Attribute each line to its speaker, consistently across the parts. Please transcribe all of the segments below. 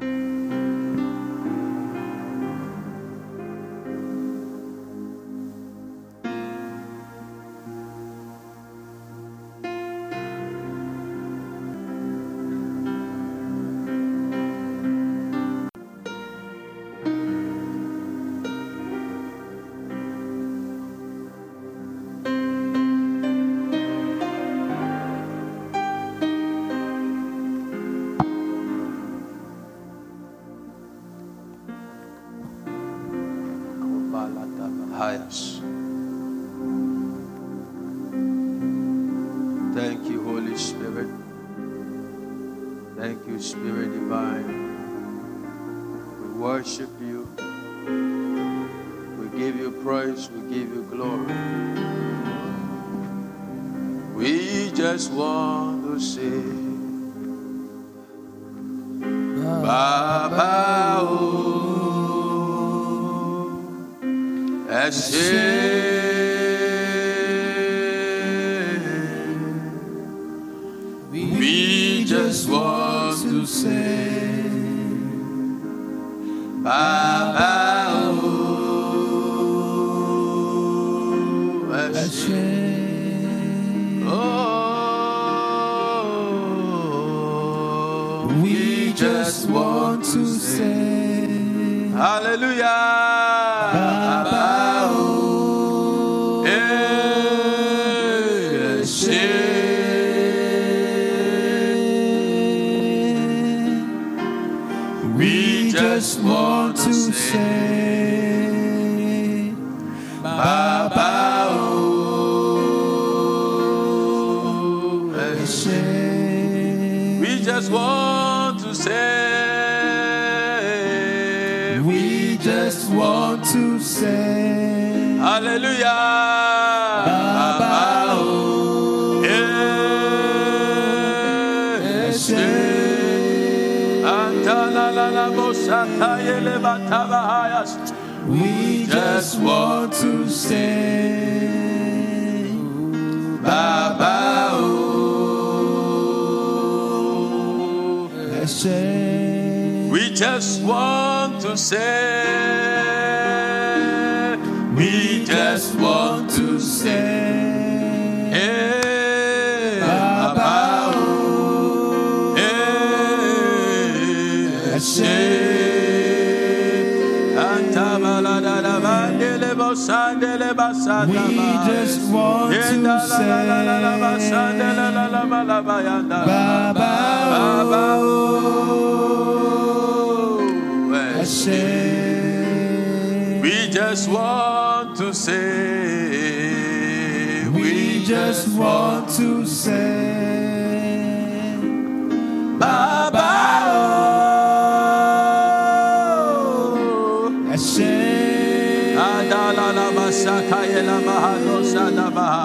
Speaker 1: 了。just want to say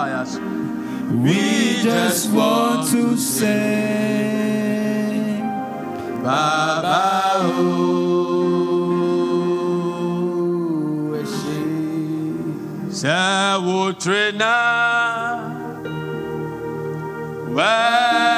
Speaker 1: desires. We just want to say, Baba. Oh, Sawotrena. Well,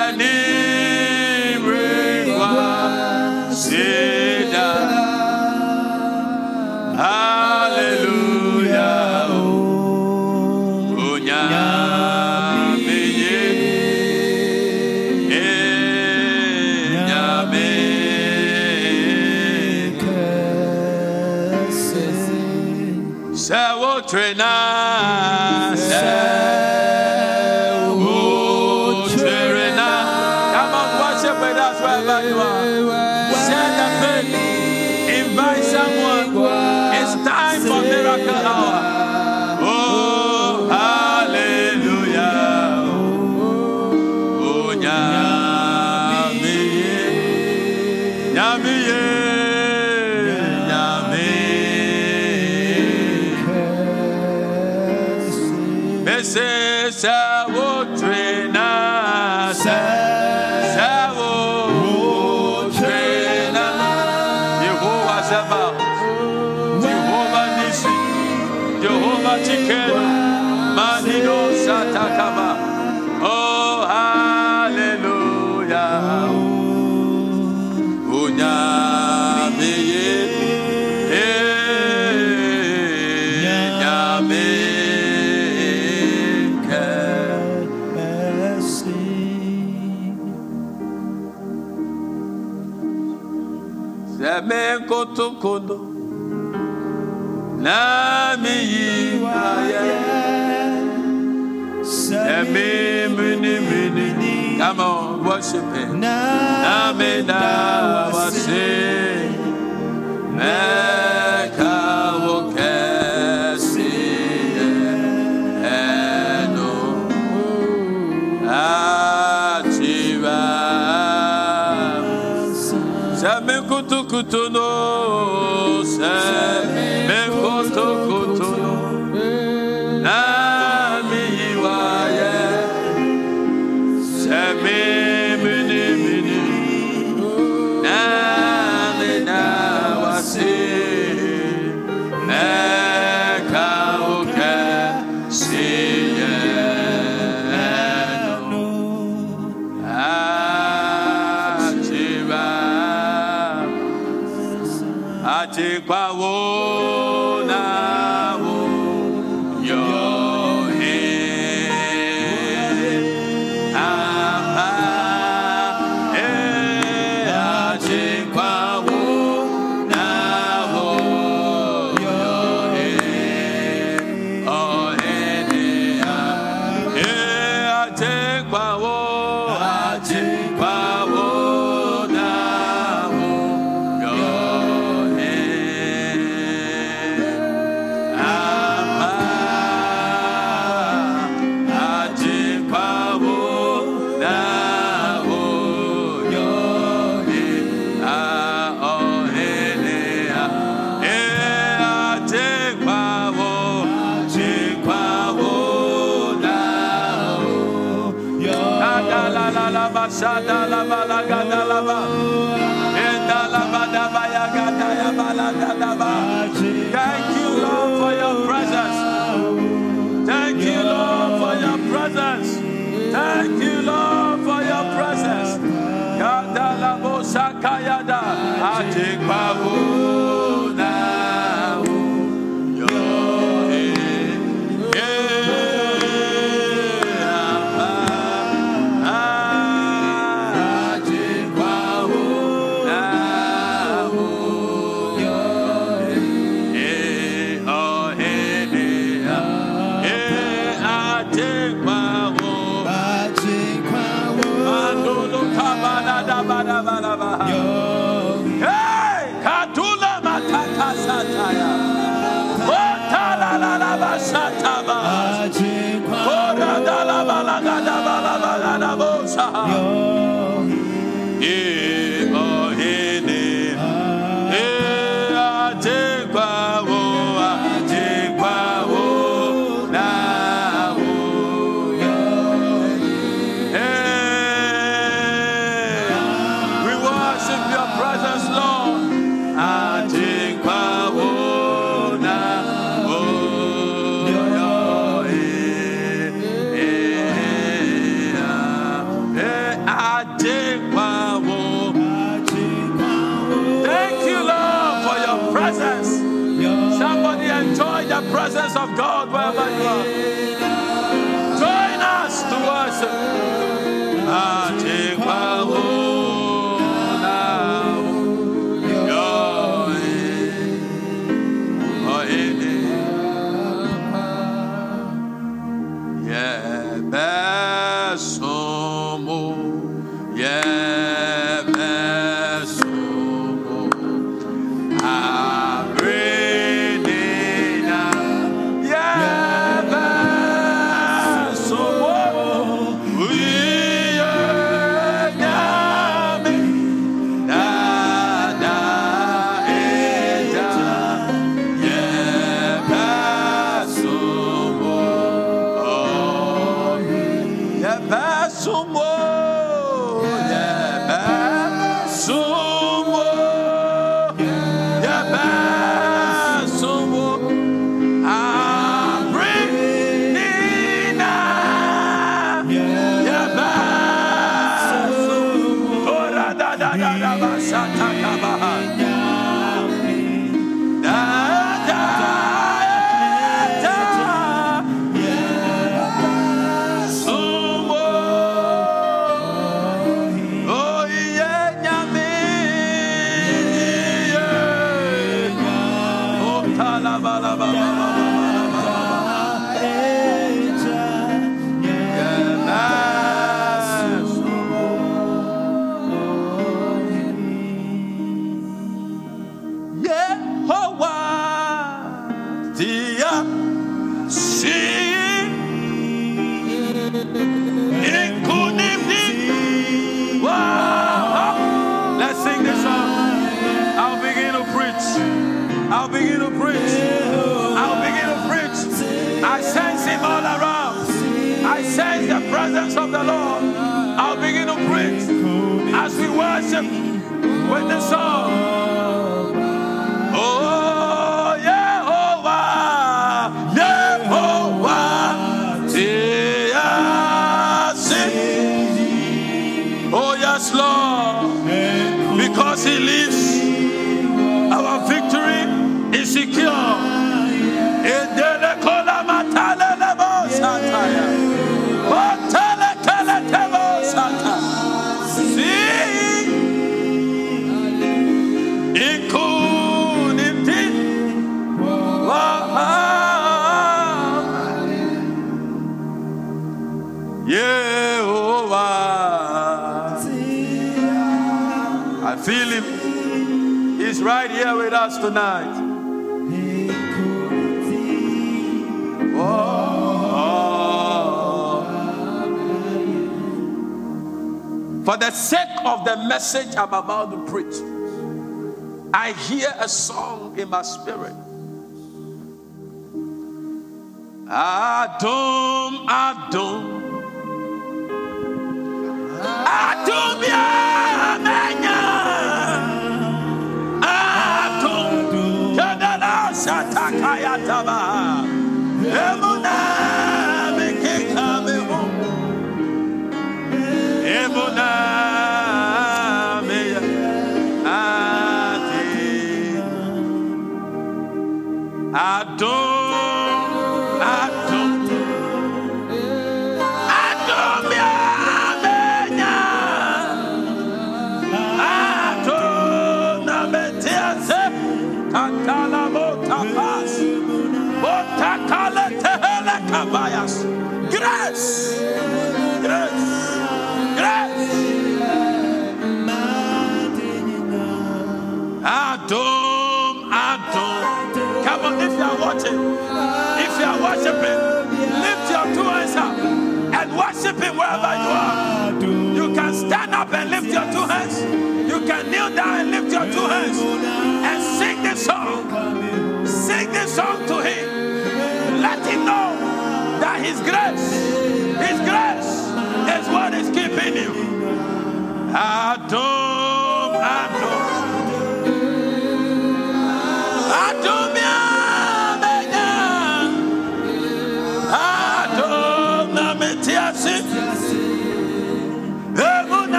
Speaker 1: worshiping. Nameda wase. Meka wokesi. Eno. Ativa. me cuto cuto no. message I'm about to preach, I hear a song in my spirit.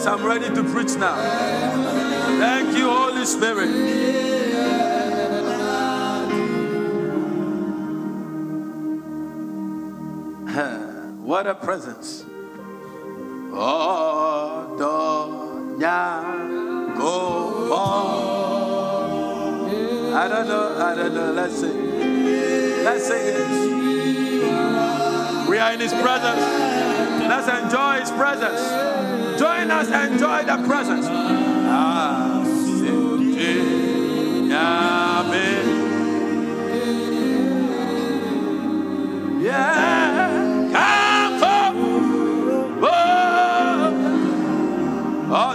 Speaker 1: Yes, I'm ready to preach now. Thank you, Holy Spirit. What a presence. Odonya go on. I don't know, I don't know. Let's sing. Let's sing this. We are in His presence. Let's enjoy His presence. Let us enjoy the presence. Ah, yeah. Come for. Oh,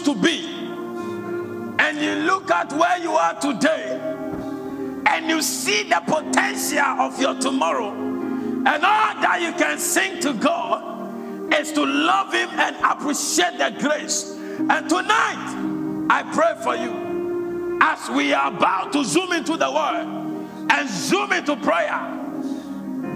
Speaker 1: used to be. And you look at where you are today and you see the potential of your tomorrow. And all that you can sing to God is to love him and appreciate the grace. And tonight I pray for you. As we are about to zoom into the word and zoom into prayer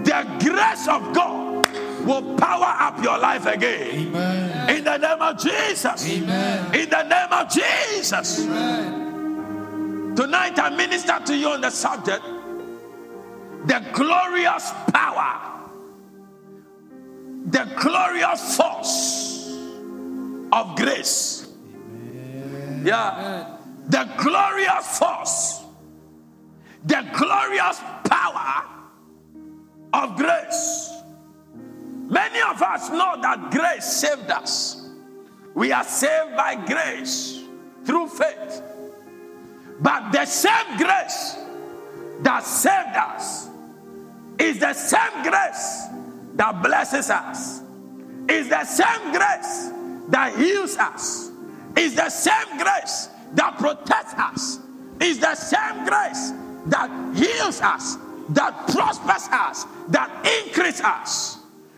Speaker 1: the grace of God will power up your life again.
Speaker 2: Amen.
Speaker 1: In the name of Jesus.
Speaker 2: Amen.
Speaker 1: In the name of Jesus.
Speaker 2: Amen.
Speaker 1: Tonight I minister to you on the subject the glorious power, the glorious force of grace. Yeah. The glorious force, the glorious power of grace. Many of us know that grace saved us. We are saved by grace through faith. But the same grace that saved us is the same grace that blesses us, is the same grace that heals us, is the same grace that protects us, is the same grace that heals us, that prospers us, that increases us.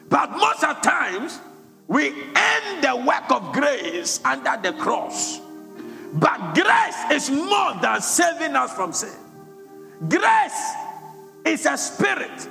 Speaker 1: But most of times, we end the work of grace under the cross. But grace is more than saving us from sin. Grace is a spirit.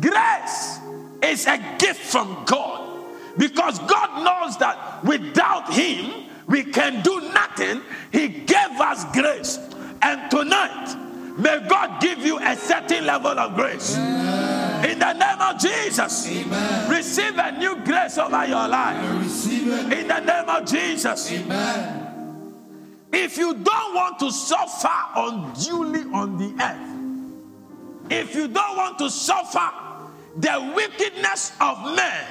Speaker 1: Grace is a gift from God. Because God knows that without Him, we can do nothing. He gave us grace. And tonight, may God give you a certain level of grace. In the name of Jesus,
Speaker 2: Amen.
Speaker 1: receive a new grace over your life. In the name of Jesus.
Speaker 2: Amen.
Speaker 1: If you don't want to suffer unduly on the earth, if you don't want to suffer the wickedness of men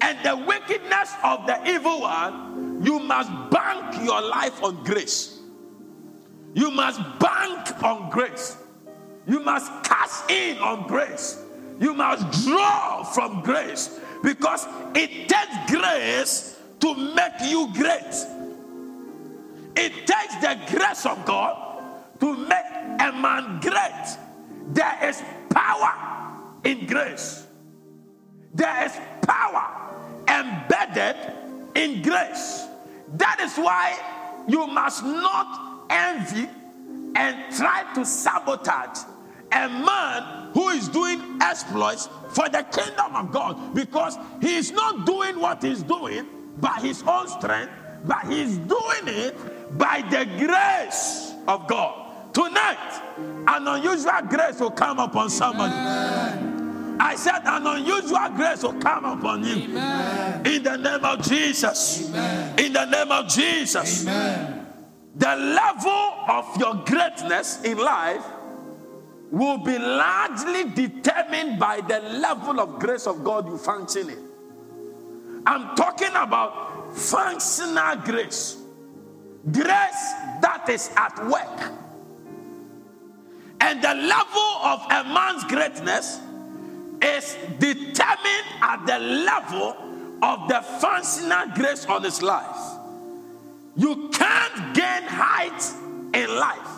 Speaker 1: and the wickedness of the evil one, you must bank your life on grace. You must bank on grace. You must cash in on grace. You must draw from grace because it takes grace to make you great. It takes the grace of God to make a man great. There is power in grace. There is power embedded in grace. That is why you must not envy and try to sabotage a man who is doing exploits for the kingdom of God because he is not doing what he's doing by his own strength, but he's doing it by the grace of God. Tonight, an unusual grace will come upon somebody. I said, an unusual grace will come upon you. In the name of Jesus. In the name of Jesus. The level of your greatness in life will be largely determined by the level of grace of God you function in. I'm talking about functional grace, grace that is at work. And the level of a man's greatness is determined at the level of the functional grace on his life. You can't gain height in life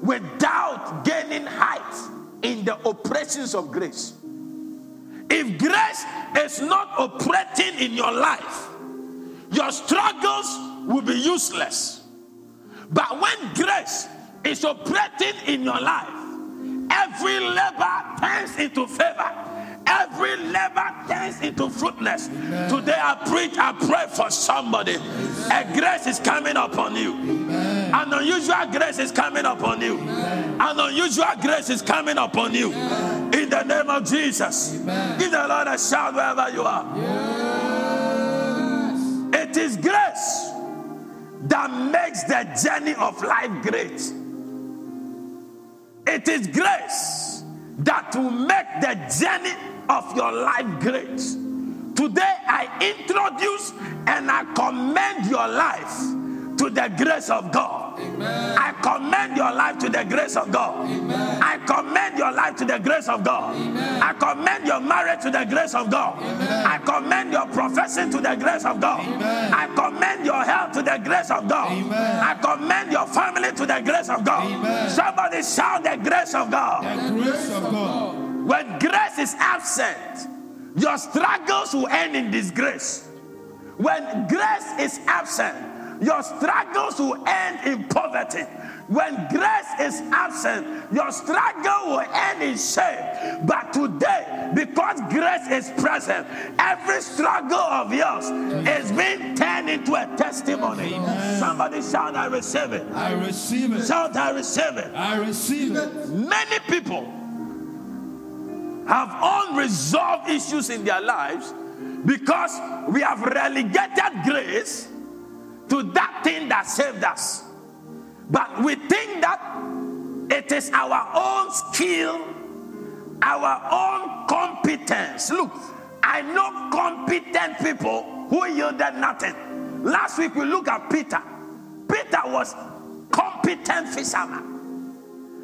Speaker 1: without gaining height in the operations of grace. If grace is not operating in your life, your struggles will be useless. But when grace is operating in your life, every labor turns into favor. Every labor turns into fruitfulness. Today I preach, I pray for somebody. A grace is coming upon you. An unusual grace is coming upon you. An unusual grace is coming upon you. In the name of Jesus. Give the Lord a shout wherever you are. It is grace that makes the journey of life great. It is grace that will make the journey of your life great. Today, I introduce and I commend your life to the grace of God. I commend your life to the grace of God. I commend your life to the grace of God. I commend your marriage to the grace of God. I commend your profession to the grace of God. I commend your health to the grace of God. I commend your family to the grace of God. Somebody shout the grace of God.
Speaker 2: The grace of God.
Speaker 1: When grace is absent, your struggles will end in disgrace. When grace is absent, your struggles will end in poverty. When grace is absent, your struggle will end in shame. But today, because grace is present, every struggle of yours is being turned into a testimony. Amen. Somebody shout, I receive it.
Speaker 2: I receive it.
Speaker 1: Shout, I receive it.
Speaker 2: I receive it.
Speaker 1: Many people have unresolved issues in their lives because we have relegated grace to that thing that saved us. But we think that it is our own skill, our own competence. Look, I know competent people who yielded nothing. Last week we looked at Peter. Peter was competent fisherman,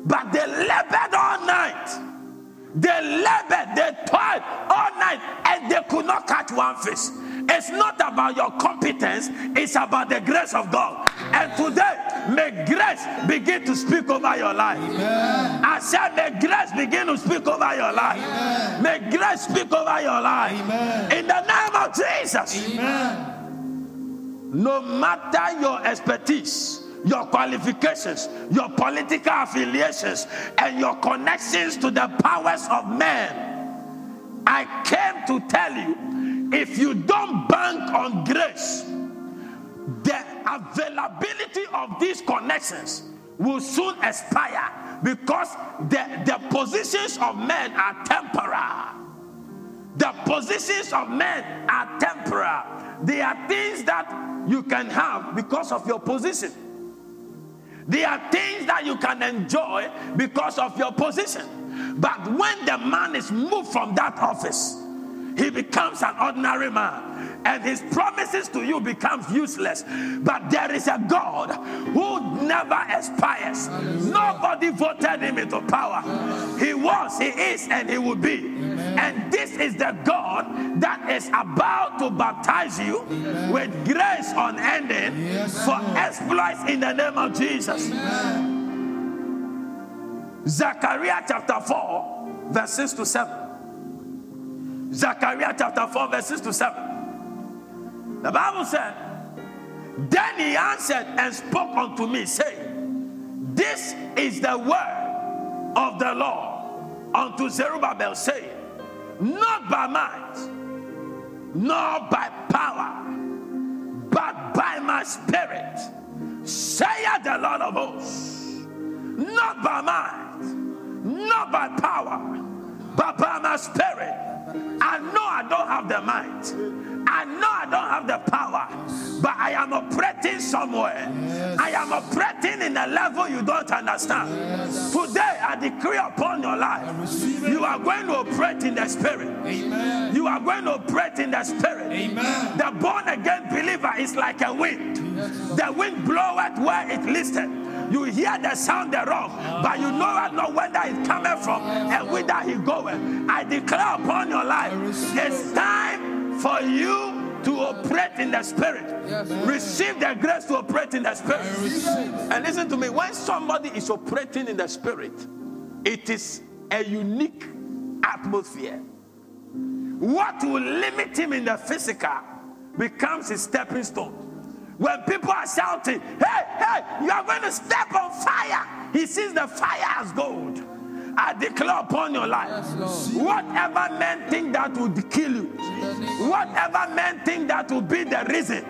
Speaker 1: but they labored all night. They labored, they toiled all night, and they could not catch one fish. It's not about your competence, it's about the grace of God. And today, may grace begin to speak over your life. Amen. I said, may grace begin to speak over your life. Amen. May grace speak over your life. Amen. In the name of Jesus. No matter your expertise, your qualifications, your political affiliations, and your connections to the powers of men, I came to tell you if you don't bank on grace, the availability of these connections will soon expire because the, the positions of men are temporal. The positions of men are temporal. They are things that you can have because of your position. They are things that you can enjoy because of your position. But when the man is moved from that office, he becomes an ordinary man and his promises to you becomes useless. But there is a god who never expires. Nobody voted him into power. He was he is and he will be. And this is the god that is about to baptize you with grace unending for exploits in the name of jesus. Zechariah chapter 4 verse 6 to 7 Zechariah chapter 4, verses 6 to 7. The Bible said, Then he answered and spoke unto me, saying, This is the word of the Lord unto Zerubbabel, saying, Not by might, nor by power, but by my spirit, saith the Lord of hosts. Not by might, not by power, but by my spirit I know I don't have the might. I know I don't have the power, but I am operating somewhere. Yes. I am operating in a level you don't understand. Yes. Today, I decree upon your life, you are going to operate in the spirit. Amen. You are going to operate in the spirit. Amen. The born again believer is like a wind. The wind bloweth where it listed. You hear the sound thereof, but you know not where it's coming from and whither he going. I declare upon your life, it's time for you to operate in the spirit. Receive the grace to operate in the spirit. And listen to me, when somebody is operating in the spirit, it is a unique atmosphere. What will limit him in the physical becomes his stepping stone. When people are shouting, hey, hey, you are going to step on fire, he sees the fire as gold. I declare upon your life, whatever men think that would kill you, whatever men think that will be the reason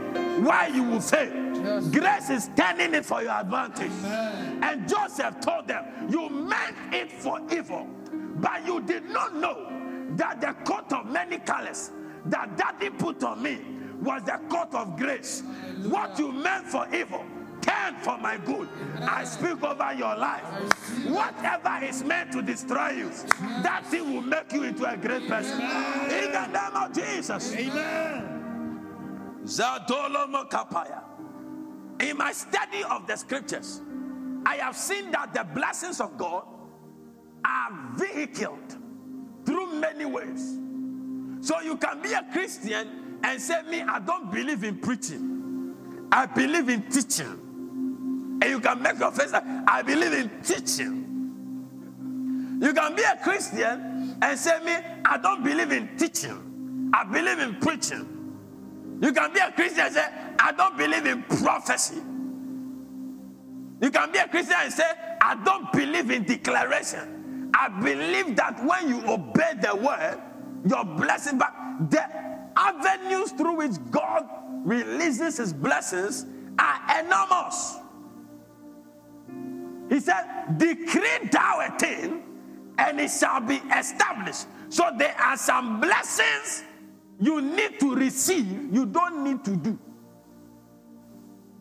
Speaker 1: why you will fail, Grace is turning it for your advantage. And Joseph told them, You meant it for evil, but you did not know that the coat of many colors that daddy put on me was the coat of grace. What you meant for evil, for my good. I speak over your life. Whatever is meant to destroy you, that thing will make you into a great person. In the name of Jesus. Amen. In my study of the scriptures, I have seen that the blessings of God are vehicled through many ways. So you can be a Christian and say, Me, I don't believe in preaching, I believe in teaching. And you can make your face I believe in teaching. You can be a Christian and say, Me, I don't believe in teaching, I believe in preaching. You can be a Christian and say, I don't believe in prophecy. You can be a Christian and say, I don't believe in declaration. I believe that when you obey the word, your blessing back. The avenues through which God releases his blessings are enormous. He said, Decree thou a thing, and it shall be established. So there are some blessings you need to receive, you don't need to do.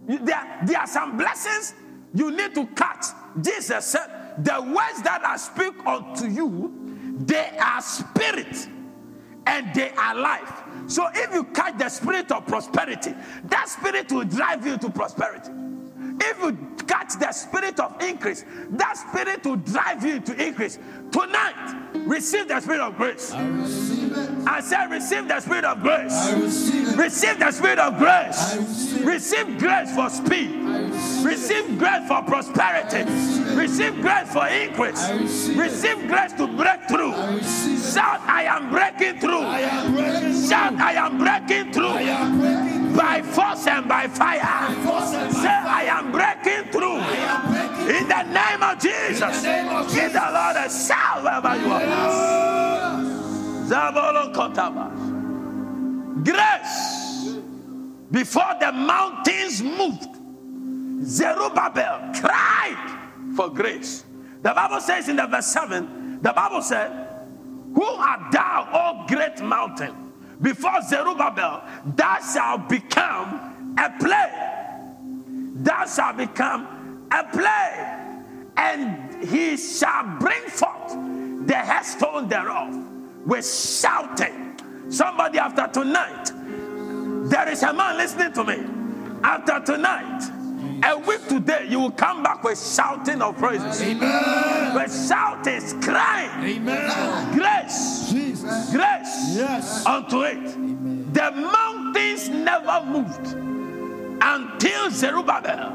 Speaker 1: There, there are some blessings you need to catch. Jesus said, The words that I speak unto you, they are spirit and they are life. So if you catch the spirit of prosperity, that spirit will drive you to prosperity. If you catch the spirit of increase, that spirit will drive you to increase. Tonight, receive the spirit of grace. I receive it. I said, receive the spirit of grace. I receive it. Receive the spirit of grace. I receive, receive grace for speed. I Receive, receive grace for prosperity. Receive, receive grace for increase. Receive, receive grace to break through. I Shout, I am breaking through. I am breaking Shout, I am breaking through. I am breaking by force and by fire. Say, I am breaking through. In the name of Jesus. Give the Lord a shout wherever you are. Grace. Before the mountains moved, Zerubbabel cried for grace. The Bible says in the verse 7, the Bible said, Who art thou, O great mountain? Before Zerubbabel, thou shalt become a plague. Thou shalt become a plague, and he shall bring forth the headstone thereof with shouting. Somebody after tonight, there is a man listening to me. After tonight, a week today, you will come back with shouting of praises. Amen. With shouting, crying. Amen. Grace. Jesus. Grace. Yes. Unto it. Amen. The mountains never moved until Zerubbabel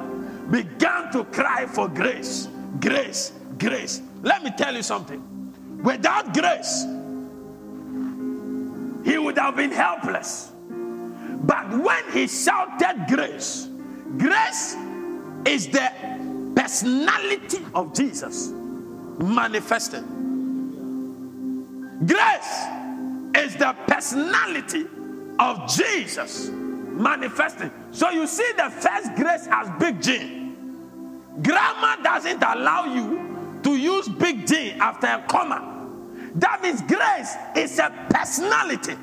Speaker 1: began to cry for grace. Grace. Grace. Let me tell you something. Without grace, he would have been helpless. But when he shouted grace, grace is the personality of Jesus manifested. Grace is the personality of Jesus manifesting. So you see the first grace as big G. Grammar doesn't allow you to use big G after a comma. That means grace is a personality.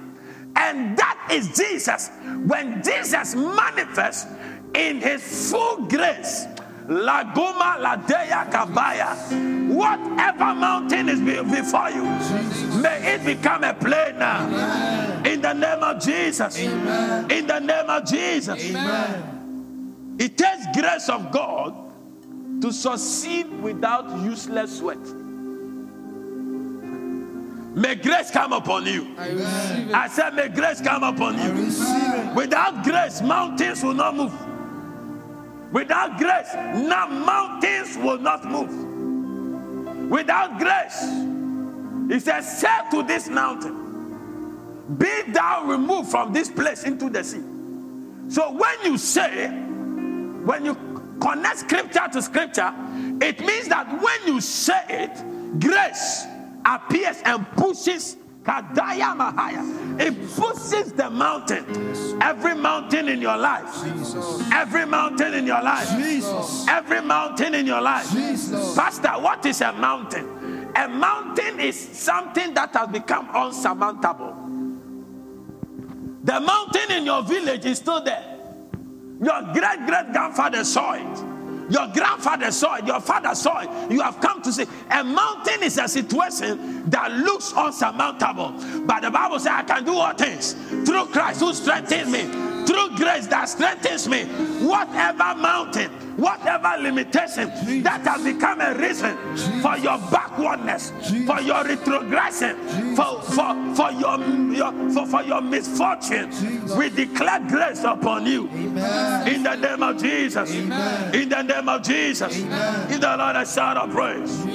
Speaker 1: And that is Jesus. When Jesus manifests, in his full grace. Lagoma Ladeya Kabaya. Whatever mountain is before you, may it become a plain now. In the name of Jesus. In the name of Jesus. It takes grace of God to succeed without useless sweat. May grace come upon you. I, I said, May grace come upon you. Without grace, mountains will not move. Without grace, now mountains will not move. Without grace, he says, Say to this mountain, Be thou removed from this place into the sea. So when you say, when you connect scripture to scripture, it means that when you say it, grace appears and pushes. It pushes the mountain. Every mountain in your life. Every mountain in your life. Every mountain in your life. Pastor, what is a mountain? A mountain is something that has become unsurmountable. The mountain in your village is still there. Your great great grandfather saw it. Your grandfather saw it, your father saw it. You have come to see a mountain is a situation that looks unsurmountable. But the Bible says, I can do all things through Christ who strengthens me, through grace that strengthens me. Whatever mountain, whatever limitation that has become a reason for your backwardness, for your retrogression, for, for, for, your, your, for, for your misfortune, we declare grace upon you. In the name of Jesus. In the name of Jesus. In the Lord, I shout of praise.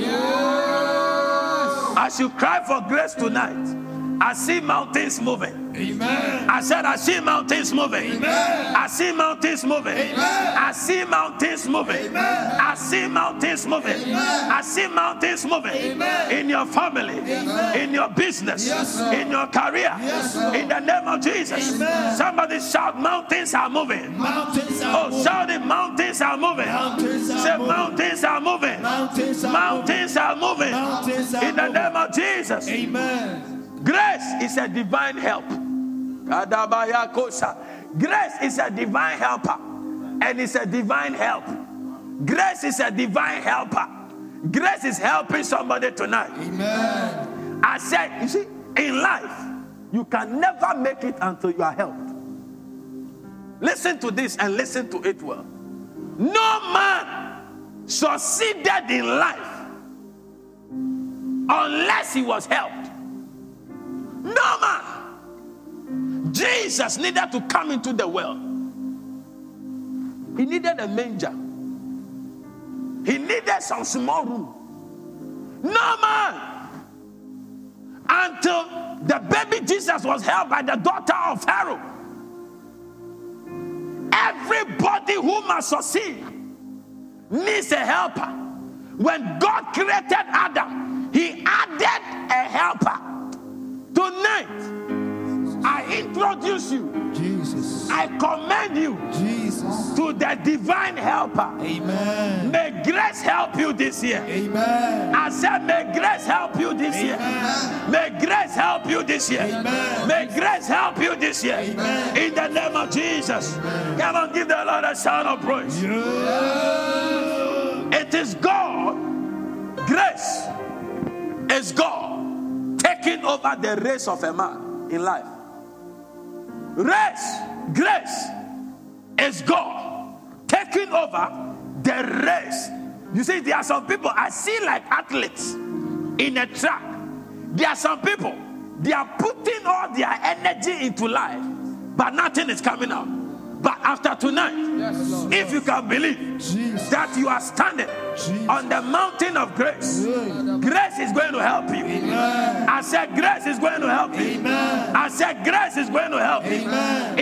Speaker 1: As you cry for grace tonight, I see mountains moving.
Speaker 2: Amen.
Speaker 1: I said, I see mountains moving.
Speaker 2: Amen.
Speaker 1: I see mountains moving.
Speaker 2: Amen.
Speaker 1: I see mountains moving.
Speaker 2: Amen.
Speaker 1: I see mountains moving.
Speaker 2: Amen.
Speaker 1: I see mountains moving
Speaker 2: Amen.
Speaker 1: in your family,
Speaker 2: Amen.
Speaker 1: in your business,
Speaker 2: Yes,
Speaker 1: in your career.
Speaker 2: Yes,
Speaker 1: in the name of Jesus.
Speaker 2: Amen.
Speaker 1: Somebody shout, Mountains are moving.
Speaker 2: Mountains are
Speaker 1: Oh,
Speaker 2: moving.
Speaker 1: shout it, mountains are moving.
Speaker 2: Mountains are
Speaker 1: Say,
Speaker 2: moving.
Speaker 1: mountains are moving.
Speaker 2: Mountains are
Speaker 1: Mountains are moving.
Speaker 2: Mountains are
Speaker 1: In the name of Jesus.
Speaker 2: Amen.
Speaker 1: Grace is a divine help. Grace is a divine helper, and it's a divine help. Grace is a divine helper. Grace is helping somebody tonight.
Speaker 2: Amen.
Speaker 1: I said, you see, in life, you can never make it until you are helped. Listen to this and listen to it well. No man succeeded in life unless he was helped. No man. Jesus needed to come into the world. He needed a manger. He needed some small room. No man. Until the baby Jesus was held by the daughter of Pharaoh. Everybody who must succeed needs a helper. When God created Adam, He added a helper. Tonight, I introduce you,
Speaker 2: Jesus.
Speaker 1: I commend you
Speaker 2: Jesus.
Speaker 1: to the divine helper.
Speaker 2: Amen.
Speaker 1: May grace help you this year.
Speaker 2: Amen.
Speaker 1: I said, may grace help you this year. May grace help you this year.
Speaker 2: Amen.
Speaker 1: May grace help you this year.
Speaker 2: Amen.
Speaker 1: In the name of Jesus. Come on, give the Lord a shout of praise. It is God. Grace is God taking over the race of a man in life. Race, grace is God taking over the race. You see, there are some people I see like athletes in a track. There are some people they are putting all their energy into life, but nothing is coming out. But after tonight, if you can believe
Speaker 2: Jesus.
Speaker 1: that you are standing
Speaker 2: Jesus.
Speaker 1: on the mountain of grace, grace is going to help you.
Speaker 2: Amen.
Speaker 1: I said, grace is going to help you.
Speaker 2: Amen.
Speaker 1: I said, grace is going to help you.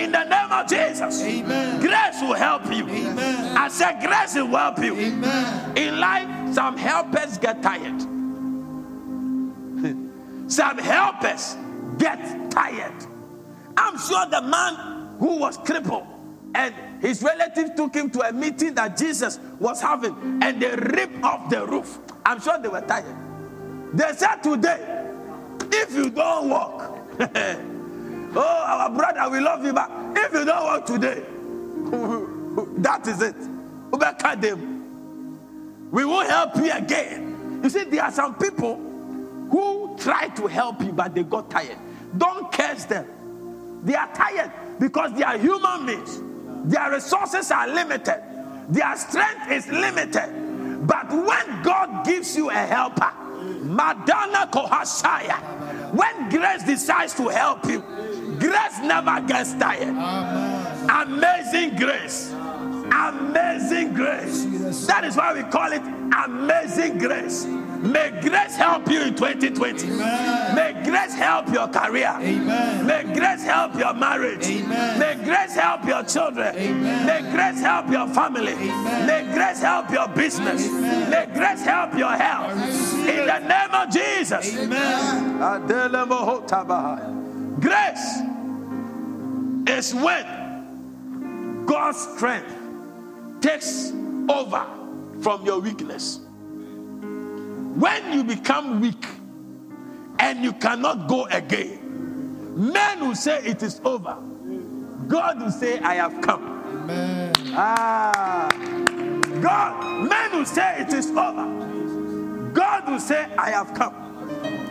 Speaker 1: In the name of Jesus,
Speaker 2: Amen.
Speaker 1: grace will help you.
Speaker 2: Amen.
Speaker 1: I said, grace will help you.
Speaker 2: Amen.
Speaker 1: In life, some helpers get tired. some helpers get tired. I'm sure the man who was crippled and his relatives took him to a meeting that Jesus was having and they ripped off the roof. I'm sure they were tired. They said today, if you don't walk, oh, our brother, we love you, but if you don't walk today, that is it. Them. We won't help you again. You see, there are some people who try to help you, but they got tired. Don't curse them. They are tired because they are human beings. Their resources are limited. Their strength is limited. But when God gives you a helper, Madonna Kohashaya, when grace decides to help you, grace never gets tired. Amazing grace. Amazing grace. That is why we call it amazing grace. May grace help you in 2020. May grace help your career.
Speaker 2: Amen.
Speaker 1: May grace help your marriage.
Speaker 2: Amen.
Speaker 1: May grace help your children.
Speaker 2: Amen.
Speaker 1: May grace help your family.
Speaker 2: Amen.
Speaker 1: May grace help your business.
Speaker 2: Amen.
Speaker 1: May grace help your health. In the name of Jesus.
Speaker 2: Amen.
Speaker 1: Grace is when God's strength takes over from your weakness. When you become weak and you cannot go again, men will say it is over. God will say, I have come.
Speaker 2: Amen.
Speaker 1: Ah, God, men will say it is over. God will say, I have come.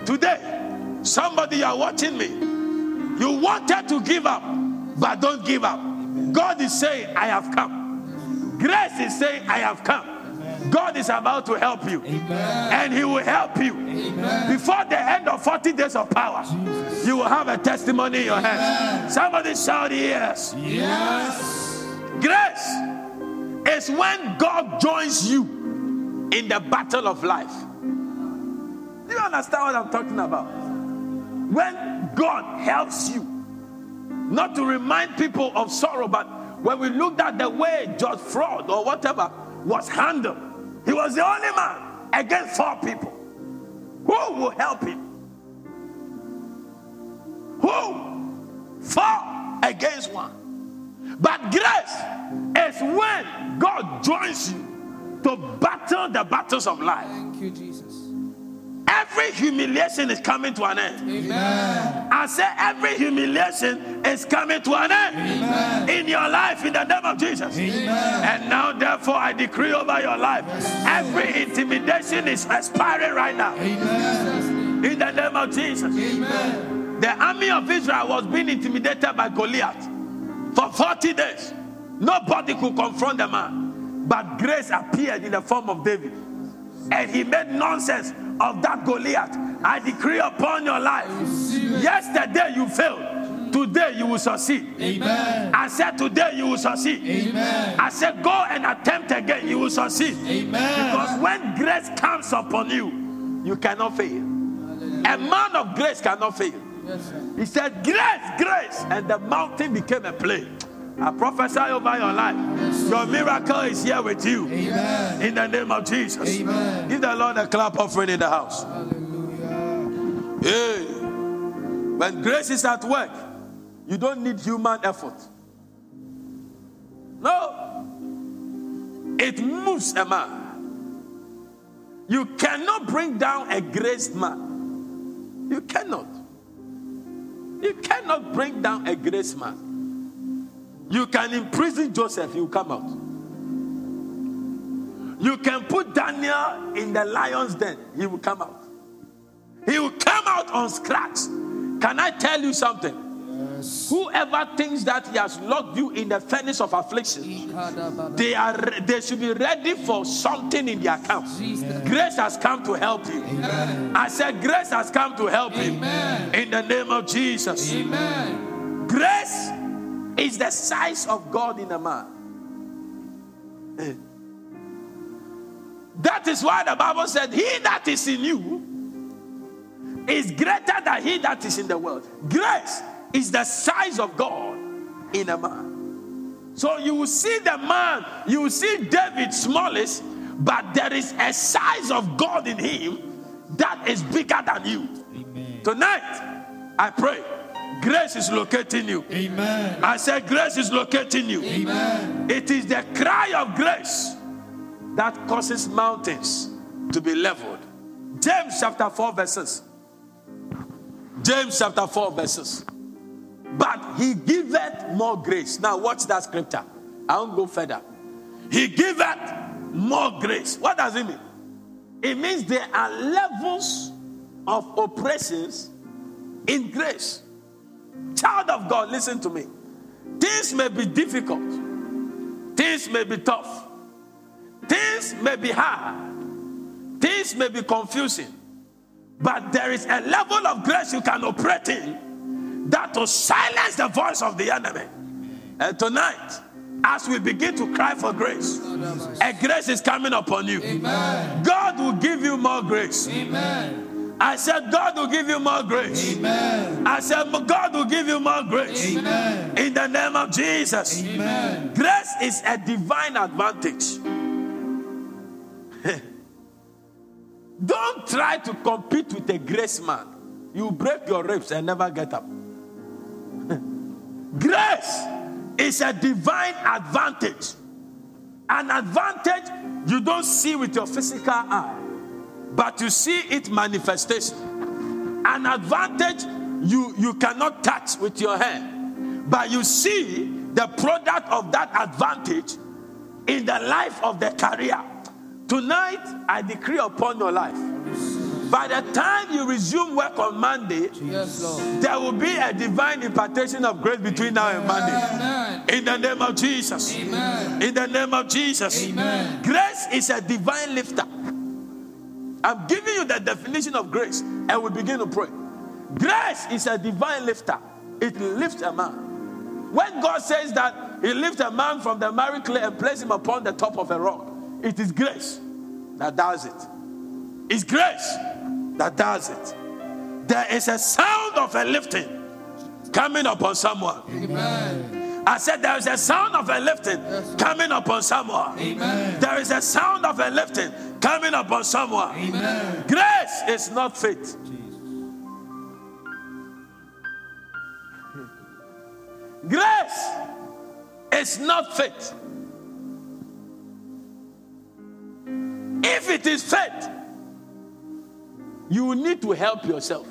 Speaker 1: Today, somebody you are watching me, you wanted to give up, but don't give up. God is saying, I have come. Grace is saying, I have come. God is about to help you, and He will help you. Before the end of 40 days of power, you will have a testimony in your hands. Somebody shout, Yes.
Speaker 2: Yes.
Speaker 1: Grace is when God joins you in the battle of life. Do You understand what I'm talking about? When God helps you, not to remind people of sorrow, but when we looked at the way George Floyd or whatever was handled, he was the only man against four people. Who will help him? Who? Four against one. But grace is when God joins you to battle the battles of life.
Speaker 2: Thank you, Jesus.
Speaker 1: Every humiliation is coming to an end.
Speaker 2: Amen.
Speaker 1: I say every humiliation is coming to an end
Speaker 2: Amen.
Speaker 1: in your life in the name of Jesus.
Speaker 2: Amen.
Speaker 1: And now, therefore, I decree over your life every intimidation is expiring right now
Speaker 2: Amen.
Speaker 1: in the name of Jesus.
Speaker 2: Amen.
Speaker 1: The army of Israel was being intimidated by Goliath for 40 days. Nobody could confront the man, but grace appeared in the form of David, and he made nonsense of that Goliath. I decree upon your life. Yesterday you failed, today you will succeed.
Speaker 2: Amen.
Speaker 1: I said today you will succeed.
Speaker 2: Amen.
Speaker 1: I said go and attempt again, you will succeed.
Speaker 2: Amen.
Speaker 1: Because when grace comes upon you, you cannot fail. A man of grace cannot fail.
Speaker 2: Yes, sir.
Speaker 1: He said, Grace, grace. And the mountain became a plain. I prophesy over your life. Your miracle is here with you.
Speaker 2: Amen.
Speaker 1: In the name of Jesus.
Speaker 2: Amen.
Speaker 1: Give the Lord a clap offering in the house.
Speaker 2: Hallelujah.
Speaker 1: Hey. When grace is at work, you don't need human effort. No. It moves a man. You cannot bring down a graced man. You cannot. You cannot bring down a graced man. You can imprison Joseph, he will come out. You can put Daniel in the lion's den, he will come out. He will come out on scratch. Can I tell you something?
Speaker 2: Yes.
Speaker 1: Whoever thinks that he has locked you in the furnace of affliction, they are they should be ready for something in their account. Grace has come to help you.
Speaker 2: Amen.
Speaker 1: I said, Grace has come to help you. In the name of Jesus.
Speaker 2: Amen.
Speaker 1: Grace is the size of God in a man. That is why the Bible said, He that is in you is greater than he that is in the world. Grace is the size of God in a man. So you will see the man, you will see David smallest, but there is a size of God in him that is bigger than you.
Speaker 2: Amen.
Speaker 1: Tonight, I pray, grace is locating you.
Speaker 2: Amen.
Speaker 1: I said, grace is locating you.
Speaker 2: Amen.
Speaker 1: It is the cry of grace that causes mountains to be leveled. James chapter 4, verses. James chapter 4, verses. But he giveth more grace. Now, watch that scripture. I won't go further. He giveth more grace. What does it mean? It means there are levels of operations in grace. Child of God, listen to me. Things may be difficult, things may be tough, things may be hard, things may be confusing, but there is a level of grace you can operate in that will silence the voice of the enemy. And tonight, as we begin to cry for grace, a grace is coming upon you.
Speaker 2: Amen.
Speaker 1: God will give you more grace.
Speaker 2: Amen.
Speaker 1: I said, God will give you more grace.
Speaker 2: Amen.
Speaker 1: I said, God will give you more grace.
Speaker 2: Amen.
Speaker 1: In the name of Jesus.
Speaker 2: Amen.
Speaker 1: Grace is a divine advantage. Don't try to compete with a grace man. You break your ribs and never get up. grace is a divine advantage. An advantage you don't see with your physical eye, but you see it manifestation. An advantage you, you cannot touch with your hand, but you see the product of that advantage in the life of the career. Tonight, I decree upon your life. By the time you resume work on Monday,
Speaker 2: Yes, Lord.
Speaker 1: there will be a divine impartation of grace between now and Monday. In the name of Jesus.
Speaker 2: Amen.
Speaker 1: In the name of Jesus.
Speaker 2: Amen.
Speaker 1: Grace is a divine lifter. I'm giving you the definition of grace and we begin to pray. Grace is a divine lifter, it lifts a man. When God says that He lifts a man from the miry clay and places him upon the top of a rock, it is grace that does it. It's grace. that does it. There is a sound of a lifting coming upon someone.
Speaker 2: Amen.
Speaker 1: I said there is a sound of a lifting coming upon someone.
Speaker 2: Amen.
Speaker 1: There is a sound of a lifting coming upon someone.
Speaker 2: Amen.
Speaker 1: Grace is not faith. Grace is not faith. If it is faith, you need to help yourself.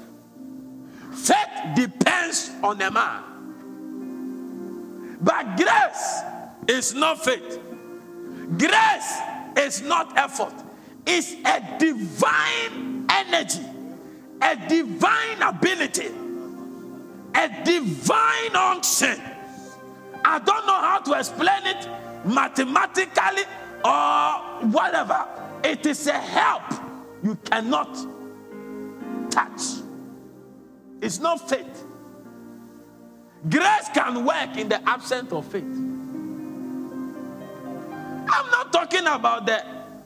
Speaker 1: Faith depends on a man. But grace is not faith. Grace is not effort. It's a divine energy, a divine ability, a divine unction. I don't know how to explain it mathematically or whatever. It is a help you cannot touch. It's not faith. Grace can work in the absence of faith. I'm not talking about the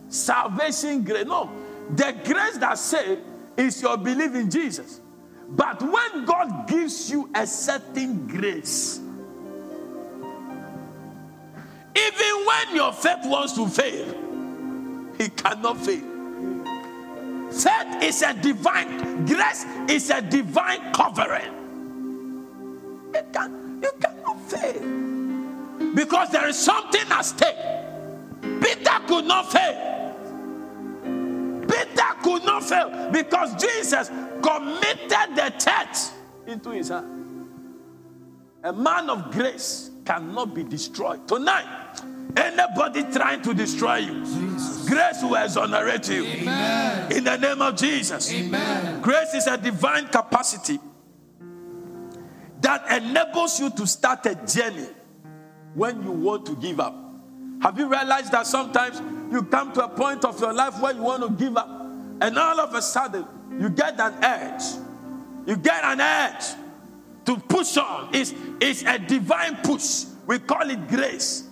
Speaker 1: salvation grace. No, the grace that saves is your belief in Jesus. But when God gives you a certain grace, even when your faith wants to fail, it cannot fail. Faith is a divine grace, is a divine covering. It can, you cannot fail because there is something at stake. Peter could not fail. Peter could not fail because Jesus committed the church into his hand. A man of grace cannot be destroyed. Tonight, anybody trying to destroy you,
Speaker 2: Jesus.
Speaker 1: grace will exonerate you.
Speaker 2: Amen.
Speaker 1: In the name of Jesus.
Speaker 2: Amen.
Speaker 1: Grace is a divine capacity that enables you to start a journey when you want to give up. Have you realized that sometimes you come to a point of your life where you want to give up, and all of a sudden you get an urge? You get an urge to push on. It's, it's a divine push. We call it grace.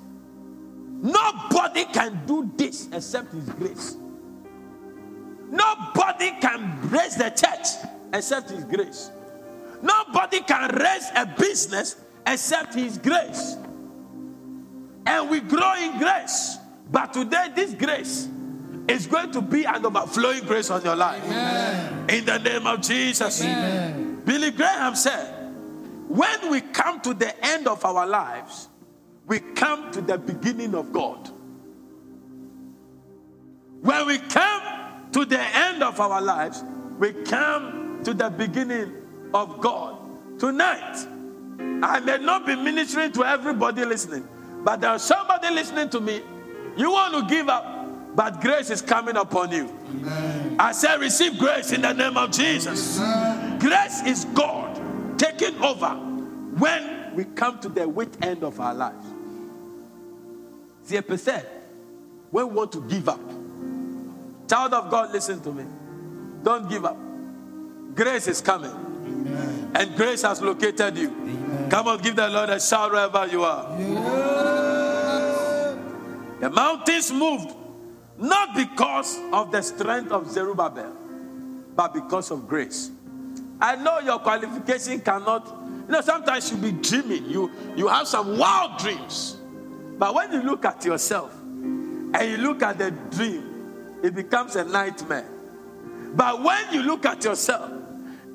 Speaker 1: Nobody can do this except His grace. Nobody can raise the church except His grace. Nobody can raise a business except His grace. And we grow in grace. But today, this grace is going to be an overflowing grace on your life.
Speaker 2: Amen.
Speaker 1: In the name of Jesus.
Speaker 2: Amen.
Speaker 1: Billy Graham said, when we come to the end of our lives, we come to the beginning of God. When we come to the end of our lives, we come to the beginning of God. Tonight, I may not be ministering to everybody listening, but there's somebody listening to me. You want to give up, but grace is coming upon you.
Speaker 2: Amen.
Speaker 1: I say, receive grace in the name of Jesus. Grace is God taking over when we come to the wit end of our lives. See, a percent when we want to give up. Child of God, listen to me. Don't give up. Grace is coming,
Speaker 2: Amen.
Speaker 1: and grace has located you.
Speaker 2: Amen.
Speaker 1: Come on, give the Lord a shout wherever you are. The mountains moved not because of the strength of Zerubbabel, but because of grace. I know your qualification cannot, you know, sometimes you be dreaming, you, you have some wild dreams. But when you look at yourself and you look at the dream, it becomes a nightmare. But when you look at yourself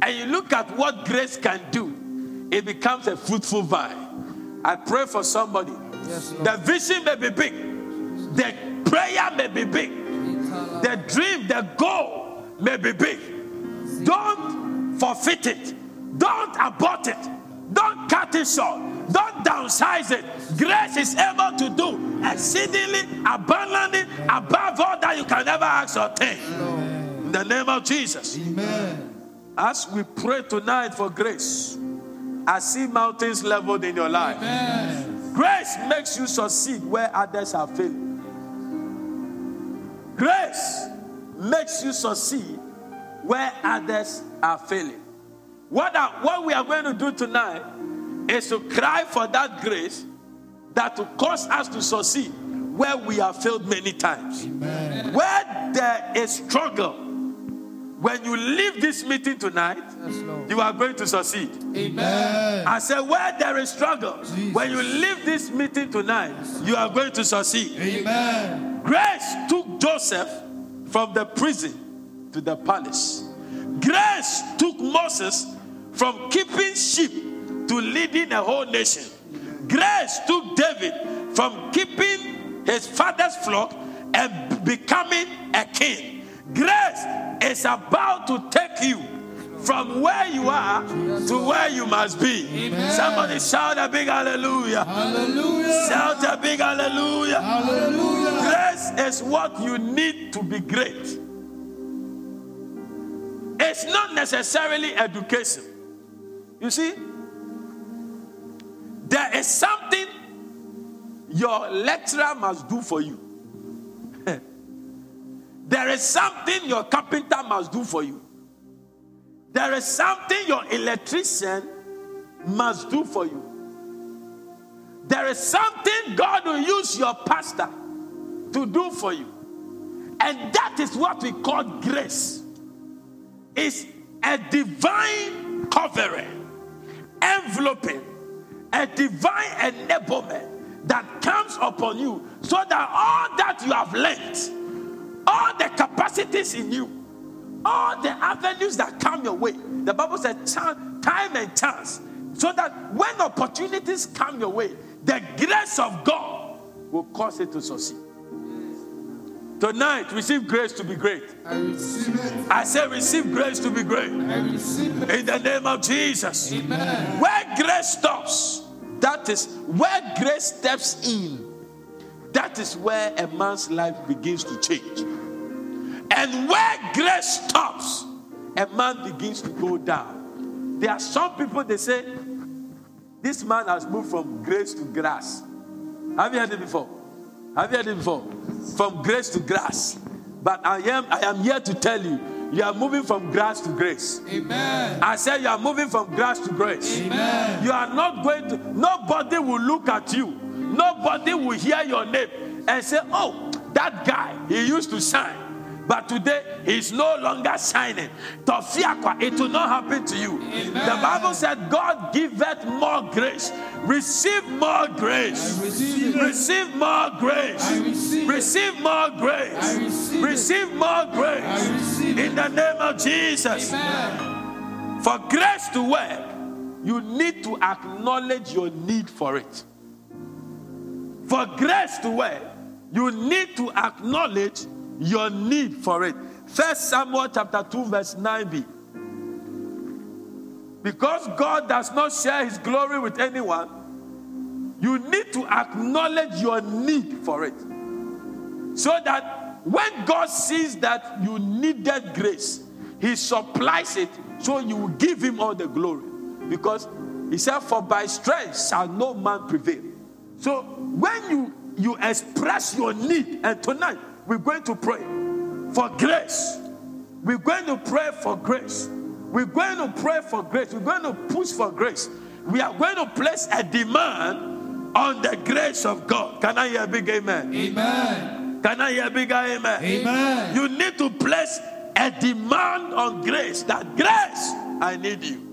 Speaker 1: and you look at what grace can do, it becomes a fruitful vine. I pray for somebody.
Speaker 2: Yes,
Speaker 1: The vision may be big, the prayer may be big, the dream, the goal may be big. Don't forfeit it, don't abort it, don't cut it short, don't downsize it. Grace is able to do exceedingly, abundantly, above all that you can ever ask or think. In the name of Jesus.
Speaker 2: Amen.
Speaker 1: As we pray tonight for grace, I see mountains leveled in your life.
Speaker 2: Amen.
Speaker 1: Grace makes you succeed where others are failing. Grace makes you succeed where others are failing. What, are, what we are going to do tonight is to cry for that grace that will cause us to succeed where we have failed many times.
Speaker 2: Amen.
Speaker 1: Where there is struggle, when you leave this meeting tonight,
Speaker 2: Yes,
Speaker 1: you are going to succeed.
Speaker 2: Amen.
Speaker 1: I said, where there is struggle, when you leave this meeting tonight, you are going to succeed.
Speaker 2: Amen.
Speaker 1: Grace took Joseph from the prison to the palace. Grace took Moses from keeping sheep to leading a whole nation. Grace took David from keeping his father's flock and becoming a king. Grace is about to take you from where you are to where you must be. Somebody shout a big hallelujah.
Speaker 2: Hallelujah.
Speaker 1: Shout a big hallelujah.
Speaker 2: Hallelujah.
Speaker 1: Grace is what you need to be great. It's not necessarily education. You see, there is something your lecturer must do for you. There is something your carpenter must do for you. There is something your electrician must do for you. There is something God will use your pastor to do for you. And that is what we call grace. It's a divine covering, enveloping, a divine enablement that comes upon you so that all that you have learned, all the capacities in you, all the avenues that come your way, the Bible says time and chance, so that when opportunities come your way, the grace of God will cause it to succeed. Tonight, receive grace to be great.
Speaker 2: I receive it.
Speaker 1: I say, receive grace to be great.
Speaker 2: I receive it.
Speaker 1: In the name of Jesus.
Speaker 2: Amen.
Speaker 1: Where grace stops, that is where grace steps in. That is where a man's life begins to change. And where grace stops, a man begins to go down. There are some people they say, this man has moved from grace to grass. Have you heard it before? Have you heard it before? From grace to grass. But I am I am here to tell you, you are moving from grass to grace.
Speaker 2: Amen.
Speaker 1: I said you are moving from grass to grace.
Speaker 2: Amen.
Speaker 1: You are not going to, nobody will look at you. Nobody will hear your name and say, oh, that guy, he used to shine. But today, he's no longer shining. Tofiakwa, it will not happen to you. The Bible said, God giveth more grace. Receive more grace.
Speaker 2: Receive.
Speaker 1: Receive more grace.
Speaker 2: Receive.
Speaker 1: Receive more grace.
Speaker 2: Receive.
Speaker 1: Receive more grace.
Speaker 2: I receive it.
Speaker 1: In the name of Jesus.
Speaker 2: Amen.
Speaker 1: For grace to work, you need to acknowledge your need for it. For grace to work, you need to acknowledge your need for it. First Samuel chapter 2, verse 9b. Because God does not share his glory with anyone, you need to acknowledge your need for it. So that when God sees that you needed grace, He supplies it so you will give Him all the glory. Because He said, For by strength shall no man prevail. So when you, you express your need, and tonight we're going to pray for grace. We're going to pray for grace. We're going to pray for grace. We're going to push for grace. We are going to place a demand on the grace of God. Can I hear a big amen?
Speaker 2: Amen.
Speaker 1: Can I hear a big amen?
Speaker 2: Amen.
Speaker 1: You need to place a demand on grace that grace, I need you.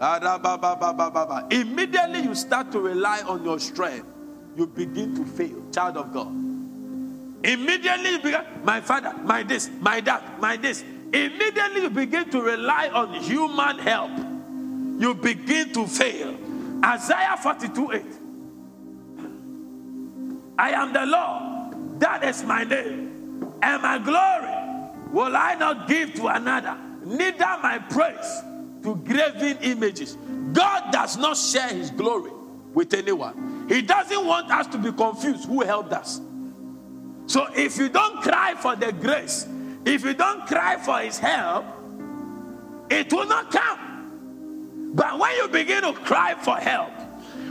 Speaker 1: Immediately you start to rely on your strength, you begin to fail, child of God. Immediately you begin, my father, my this, my that, my this. Immediately you begin to rely on human help. You begin to fail. Isaiah 42 8. I am the Lord, that is my name, and my glory will I not give to another, neither my praise to graven images. God does not share his glory with anyone. He doesn't want us to be confused who helped us. So if you don't cry for the grace, if you don't cry for his help, it will not come. But when you begin to cry for help,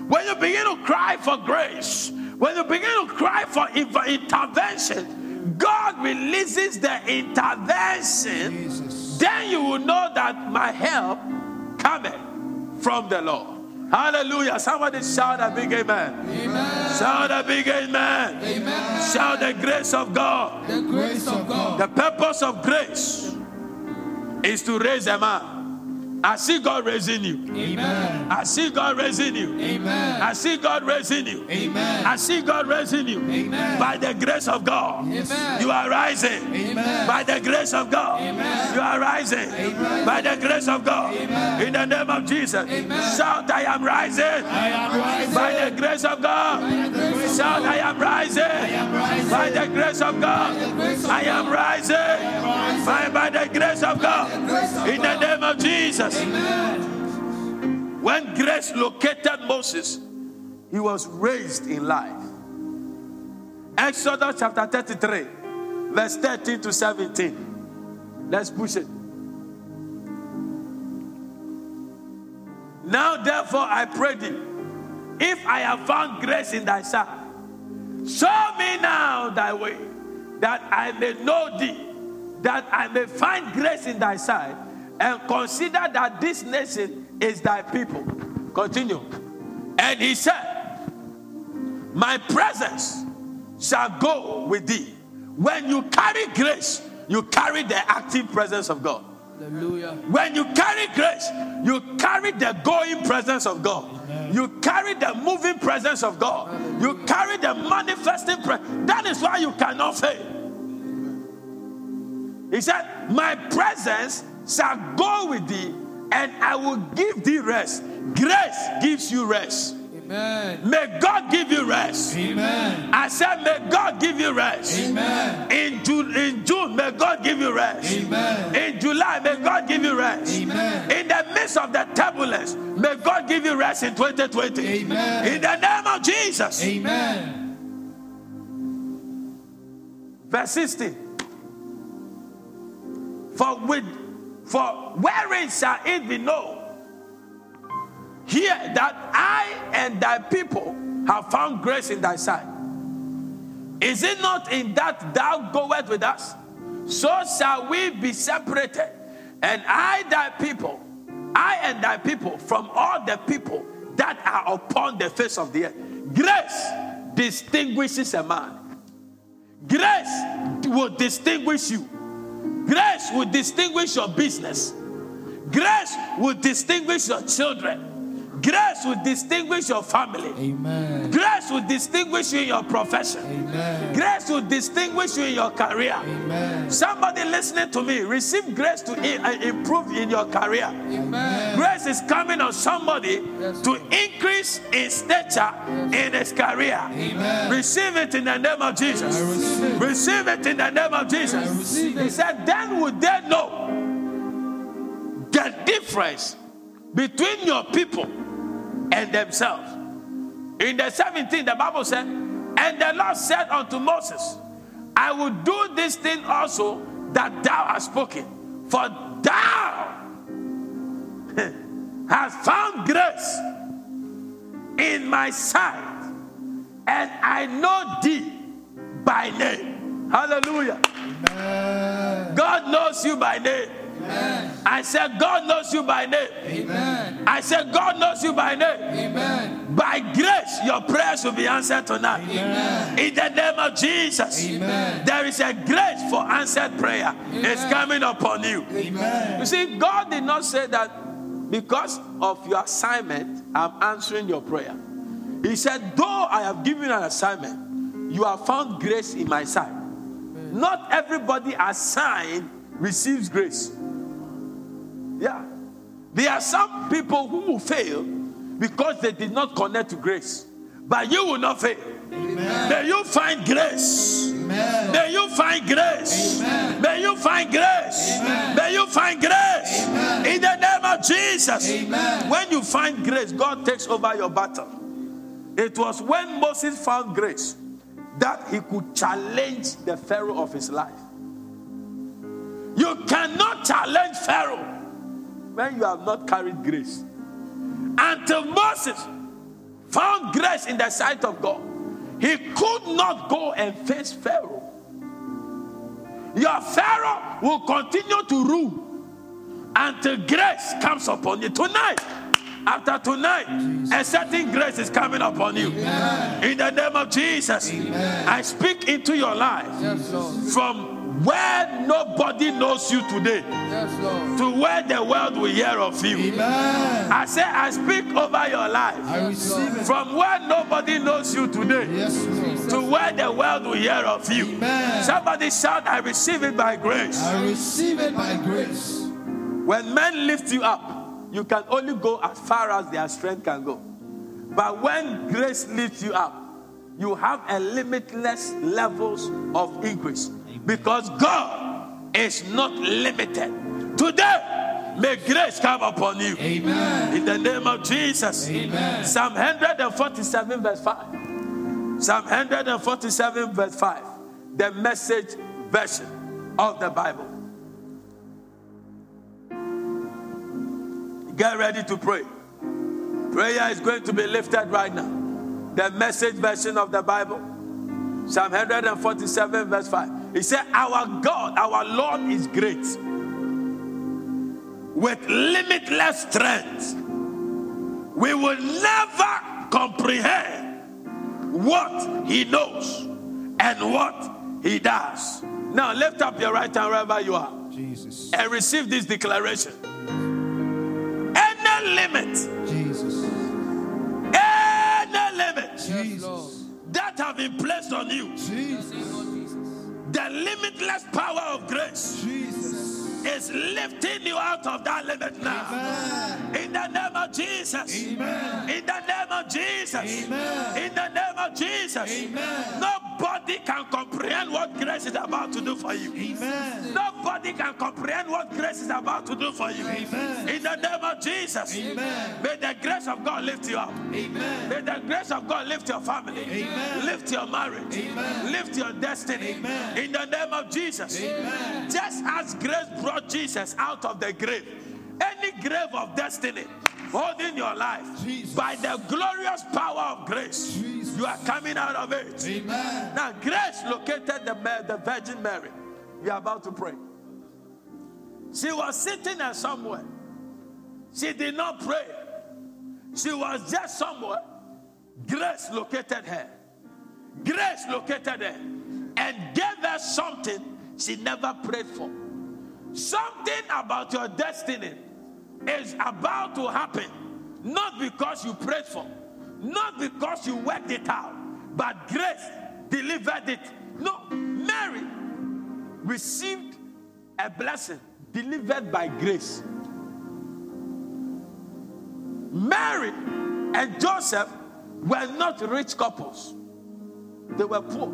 Speaker 1: when you begin to cry for grace, when you begin to cry for intervention, God releases the intervention. Then you will know that my help cometh from the Lord. Hallelujah. Somebody shout a big amen.
Speaker 2: Amen.
Speaker 1: Shout a big amen.
Speaker 2: Amen.
Speaker 1: Shout the grace of God.
Speaker 2: The grace of God.
Speaker 1: The purpose of grace is to raise a man. I see God raising you.
Speaker 2: Amen.
Speaker 1: I see God raising you.
Speaker 2: Amen.
Speaker 1: I see God raising you.
Speaker 2: Amen.
Speaker 1: I see God raising you.
Speaker 2: Amen.
Speaker 1: By the grace of God,
Speaker 2: Amen.
Speaker 1: you are rising.
Speaker 2: Amen.
Speaker 1: By the grace of God,
Speaker 2: Amen.
Speaker 1: you are rising.
Speaker 2: Amen.
Speaker 1: By the grace of God,
Speaker 2: Amen.
Speaker 1: in the name of Jesus,
Speaker 2: Amen.
Speaker 1: shout, I am rising.
Speaker 2: I am rising.
Speaker 1: By the grace of God, shout, I am rising.
Speaker 2: am rising.
Speaker 1: By the grace of God, I am rising.
Speaker 2: rising.
Speaker 1: By, by the grace of God, in the name of Jesus.
Speaker 2: Amen.
Speaker 1: When grace located Moses, he was raised in life. Exodus chapter 33, verse 13 to 17. Let's push it. Now, therefore, I pray thee, if I have found grace in thy sight, show me now thy way, that I may know thee, that I may find grace in thy sight, and consider that this nation is thy people. Continue. And he said, My presence shall go with thee. When you carry grace, you carry the active presence of God.
Speaker 2: Hallelujah.
Speaker 1: When you carry grace, you carry the going presence of God. You carry the moving presence of God. You carry the manifesting presence. That is why you cannot fail. He said, My presence shall go with thee, and I will give thee rest. Grace gives you rest.
Speaker 2: Amen.
Speaker 1: May God give you rest.
Speaker 2: Amen.
Speaker 1: I said, May God give you rest.
Speaker 2: Amen.
Speaker 1: In June, in June, may God give you rest.
Speaker 2: Amen.
Speaker 1: In July, may God give you rest.
Speaker 2: Amen.
Speaker 1: In the midst of the turbulence, may God give you rest in 2020.
Speaker 2: Amen.
Speaker 1: In the name of Jesus.
Speaker 2: Amen.
Speaker 1: Verse 16. For with for wherein shall it be known here that I and thy people have found grace in thy sight? Is it not in that thou goest with us? So shall we be separated, and I thy people, I and thy people, from all the people that are upon the face of the earth. Grace distinguishes a man. Grace will distinguish you. Grace will distinguish your business. Grace will distinguish your children. Grace will distinguish your family.
Speaker 2: Amen.
Speaker 1: Grace will distinguish you in your profession.
Speaker 2: Amen.
Speaker 1: Grace will distinguish you in your career.
Speaker 2: Amen.
Speaker 1: Somebody listening to me, receive grace to uh, improve in your career.
Speaker 2: Amen.
Speaker 1: Grace is coming on somebody
Speaker 2: Yes.
Speaker 1: to increase in stature in his career.
Speaker 2: Amen.
Speaker 1: Receive it in the name of Jesus.
Speaker 2: Receive it.
Speaker 1: Receive it in the name of Jesus. He said, Then would they know the difference between your people and themselves. In the 17th, the Bible said, And the Lord said unto Moses, I will do this thing also that thou hast spoken, for thou hast found grace in my sight, and I know thee by name. Hallelujah.
Speaker 2: Amen.
Speaker 1: God knows you by name.
Speaker 2: Amen.
Speaker 1: I said, God knows you by name.
Speaker 2: Amen.
Speaker 1: I said, God knows you by name.
Speaker 2: Amen.
Speaker 1: By grace, your prayers will be answered tonight.
Speaker 2: Amen.
Speaker 1: In the name of Jesus,
Speaker 2: Amen.
Speaker 1: there is a grace for answered prayer. It's coming upon you.
Speaker 2: Amen.
Speaker 1: You see, God did not say that because of your assignment, I'm answering your prayer. He said, Though I have given an assignment, you have found grace in my sight. Not everybody assigned receives grace. Yeah. There are some people who will fail because they did not connect to grace. But you will not fail. May you find grace.
Speaker 2: Amen.
Speaker 1: May you find grace.
Speaker 2: Amen.
Speaker 1: May you find grace.
Speaker 2: Amen.
Speaker 1: May you find grace.
Speaker 2: Amen.
Speaker 1: In the name of Jesus.
Speaker 2: Amen.
Speaker 1: When you find grace, God takes over your battle. It was when Moses found grace that he could challenge the Pharaoh of his life. You cannot challenge Pharaoh when you have not carried grace. Until Moses found grace in the sight of God, he could not go and face Pharaoh. Your Pharaoh will continue to rule until grace comes upon you. Tonight, after tonight, a certain grace is coming upon you. In the name of Jesus, I speak into your life
Speaker 2: Yes,
Speaker 1: from where nobody knows you today
Speaker 2: Yes, Lord.
Speaker 1: to where the world will hear of you.
Speaker 2: Amen.
Speaker 1: I say, I speak over your life
Speaker 2: it.
Speaker 1: from where nobody knows you today
Speaker 2: Yes,
Speaker 1: to where the world will hear of you.
Speaker 2: Amen.
Speaker 1: Somebody shout, I receive it by grace.
Speaker 2: I receive it by grace.
Speaker 1: When men lift you up, you can only go as far as their strength can go. But when grace lifts you up, you have a limitless levels of increase because God is not limited. Today, may grace come upon you.
Speaker 2: Amen.
Speaker 1: In the name of Jesus.
Speaker 2: Amen.
Speaker 1: Psalm 147, verse 5. Psalm 147, verse 5. The message version of the Bible. Get ready to pray. Prayer is going to be lifted right now. The message version of the Bible. Psalm 147, verse 5. He said, Our God, our Lord is great with limitless strength. We will never comprehend what He knows and what He does. Now lift up your right hand wherever you are
Speaker 2: Jesus.
Speaker 1: and receive this declaration. Any limit,
Speaker 2: Jesus.
Speaker 1: any limit
Speaker 2: Jesus.
Speaker 1: that have been placed on you,
Speaker 2: Jesus.
Speaker 1: The limitless power of grace
Speaker 2: Jesus.
Speaker 1: Is lifting you out of that limit now.
Speaker 2: Amen.
Speaker 1: In the name of Jesus.
Speaker 2: Amen.
Speaker 1: In the name of Jesus.
Speaker 2: Amen.
Speaker 1: In the name of Jesus.
Speaker 2: Amen.
Speaker 1: Nobody can comprehend what grace is about to do for you.
Speaker 2: Amen.
Speaker 1: Nobody can comprehend what grace is about to do for you.
Speaker 2: Amen.
Speaker 1: In the name of Jesus.
Speaker 2: Amen.
Speaker 1: May the grace of God lift you up.
Speaker 2: Amen.
Speaker 1: May the grace of God lift your family.
Speaker 2: Amen.
Speaker 1: Lift your marriage.
Speaker 2: Amen.
Speaker 1: Lift your destiny. In the name of Jesus.
Speaker 2: Amen.
Speaker 1: Just as grace brought Jesus out of the grave, any grave of destiny holding your life
Speaker 2: Jesus.
Speaker 1: by the glorious power of grace,
Speaker 2: Jesus.
Speaker 1: you are coming out of it.
Speaker 2: Amen.
Speaker 1: Now, grace located the, the Virgin Mary. We are about to pray. She was sitting there somewhere. She did not pray. She was just somewhere. Grace located her. Grace located her and gave her something she never prayed for. Something about your destiny is about to happen, not because you prayed for, not because you worked it out, but grace delivered it. No, Mary received a blessing delivered by grace. Mary and Joseph were not rich couples, they were poor.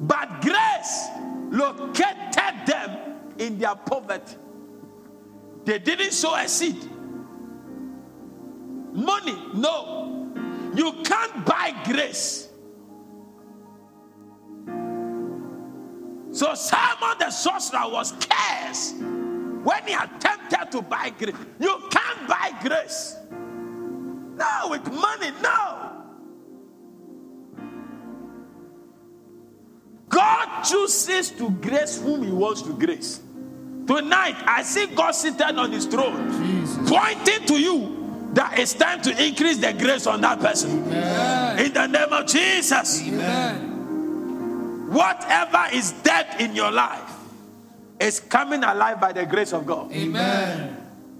Speaker 1: But grace located them in their poverty. They didn't sow a seed. Money, no. You can't buy grace. So Simon the sorcerer was cursed when he attempted to buy grace. You can't buy grace. No, with money, no. God chooses to grace whom he wants to grace. Tonight, I see God seated on his throne,
Speaker 2: Jesus.
Speaker 1: pointing to you that it's time to increase the grace on that person.
Speaker 2: Amen.
Speaker 1: In the name of Jesus.
Speaker 2: Amen.
Speaker 1: Whatever is dead in your life is coming alive by the grace of God.
Speaker 2: Amen.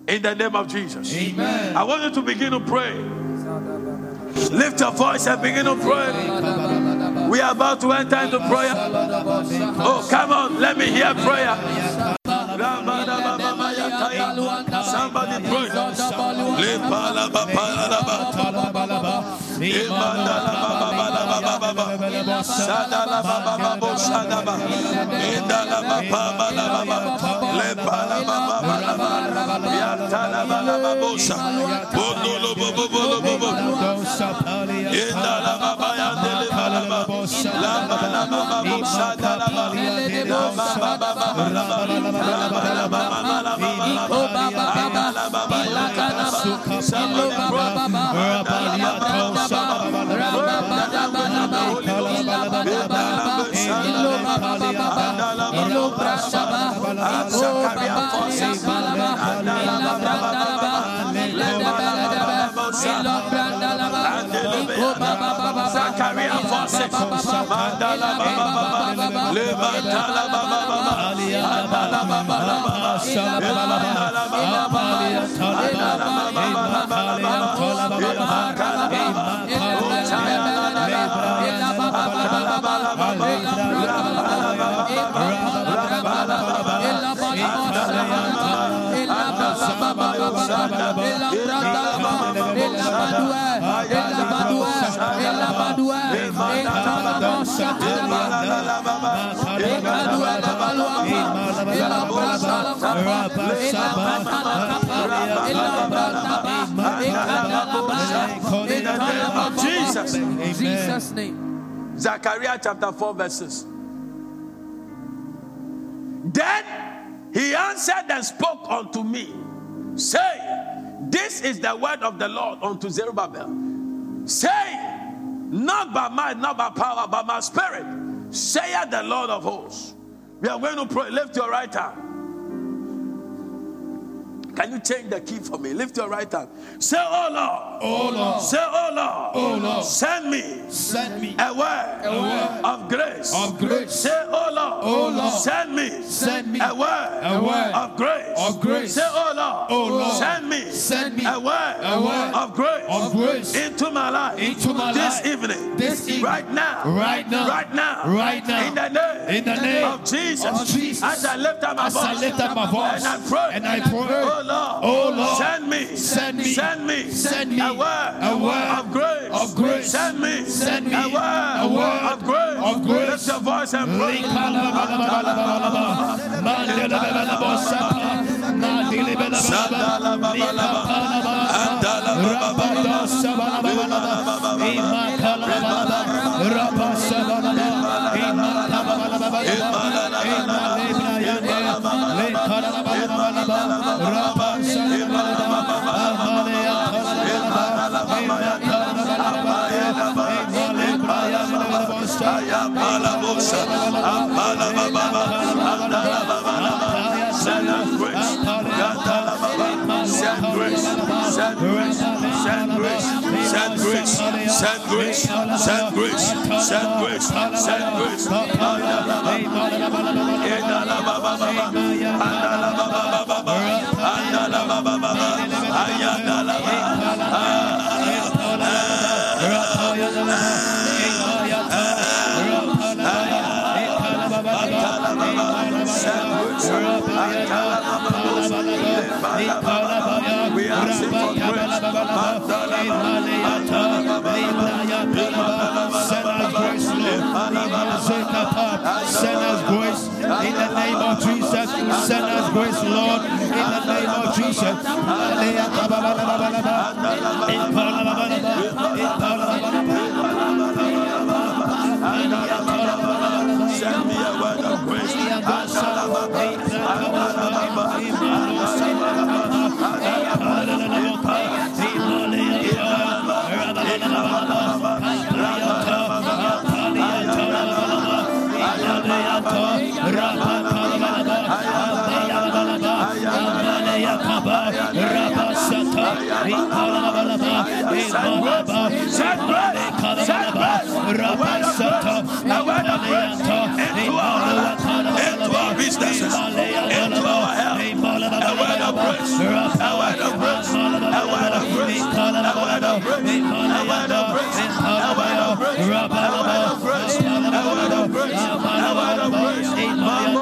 Speaker 1: In the name of Jesus.
Speaker 2: Amen.
Speaker 1: I want you to begin to pray. Lift your voice and begin to pray. We are about to enter into prayer. Oh, come on, let me hear prayer. Somebody pray. Baba, suka palo Le Jesus. Name. Of Jesus.
Speaker 2: In Jesus' name.
Speaker 1: Zechariah chapter 4, verses. Then he answered and spoke unto me, saying, This is the word of the Lord unto Zerubbabel, saying, Not by might, not by power, but by my spirit, saith the Lord of hosts. We are going to pray. Lift your right hand. Can you change the key for me? Lift your right hand. Say, Oh Lord.
Speaker 2: Oh Lord.
Speaker 1: Say, Oh Lord.
Speaker 2: Oh Lord.
Speaker 1: Send me
Speaker 2: Send me
Speaker 1: a word,
Speaker 2: word
Speaker 1: of grace.
Speaker 2: of grace.
Speaker 1: Say, Oh Lord.
Speaker 2: Oh Lord.
Speaker 1: Send me
Speaker 2: Send me
Speaker 1: a word,
Speaker 2: a word
Speaker 1: of grace.
Speaker 2: of grace.
Speaker 1: Say, Oh Lord.
Speaker 2: Oh Lord.
Speaker 1: Send me
Speaker 2: Send me
Speaker 1: a word,
Speaker 2: a word
Speaker 1: of grace.
Speaker 2: of grace
Speaker 1: into my life.
Speaker 2: into my life.
Speaker 1: this evening.
Speaker 2: This evening.
Speaker 1: Right now.
Speaker 2: Right now.
Speaker 1: Right now.
Speaker 2: Right now.
Speaker 1: In the name.
Speaker 2: In the name
Speaker 1: of Jesus.
Speaker 2: of Jesus.
Speaker 1: As I lift up my
Speaker 2: As
Speaker 1: voice.
Speaker 2: I lift up my voice
Speaker 1: And I pray.
Speaker 2: and I pray,
Speaker 1: Oh Lord.
Speaker 2: Oh Lord,
Speaker 1: Send me.
Speaker 2: send me,
Speaker 1: Send me.
Speaker 2: send me
Speaker 1: a word,
Speaker 2: a word
Speaker 1: of grace.
Speaker 2: of grace.
Speaker 1: Send me.
Speaker 2: Send me
Speaker 1: a word,
Speaker 2: a word
Speaker 1: of grace.
Speaker 2: of grace.
Speaker 1: Lift your voice and pray. Send grace. Send grace. Send grace. Send grace. Send grace. Send grace. Send grace. Send grace. Send grace. We
Speaker 3: Send us grace in the name of Jesus. Send us grace, Lord, in the name of Jesus.
Speaker 1: Send me a word of grace. Send grace. Send grace. Send grace. A word of grace. A word of grace. Into our life. Into our businesses. Into our health. A word of grace. A word of grace. A word of grace. A word of grace. A word of grace. A word of grace. A word of grace. A word of grace. A word of grace.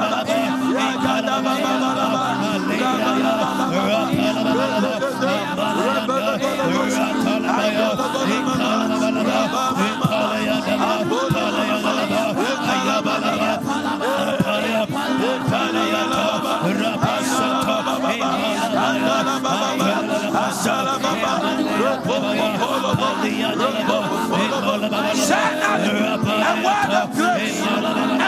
Speaker 1: Send us a word of grace, a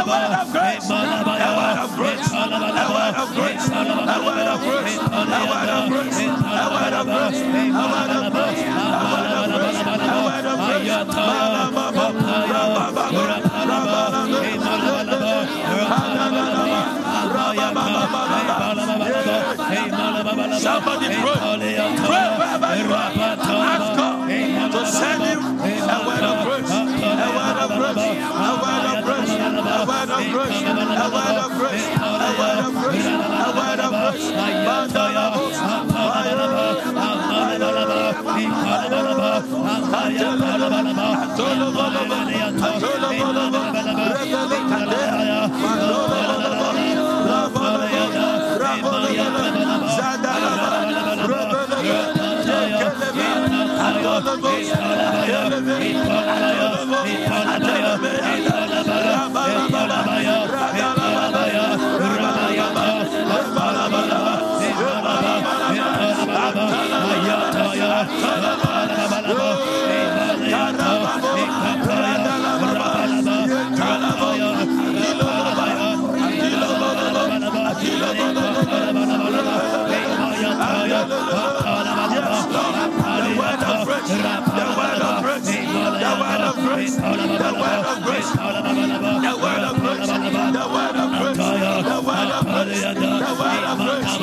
Speaker 1: word of grace, a word of grace, a word of grace, a word of grace, a word of grace, a word of grace, a word of grace, a word of grace, Somebody pray. Pray send you a word of grace, a word of grace, a word of grace, a word of grace, a word of grace, a word of grace, a word of grace. Ikolabaya, Ikolabaya, Ikolabaya, Ikolabaya, of grace, the word of grace, the word of grace, the word of grace, the word of grace, the word of grace.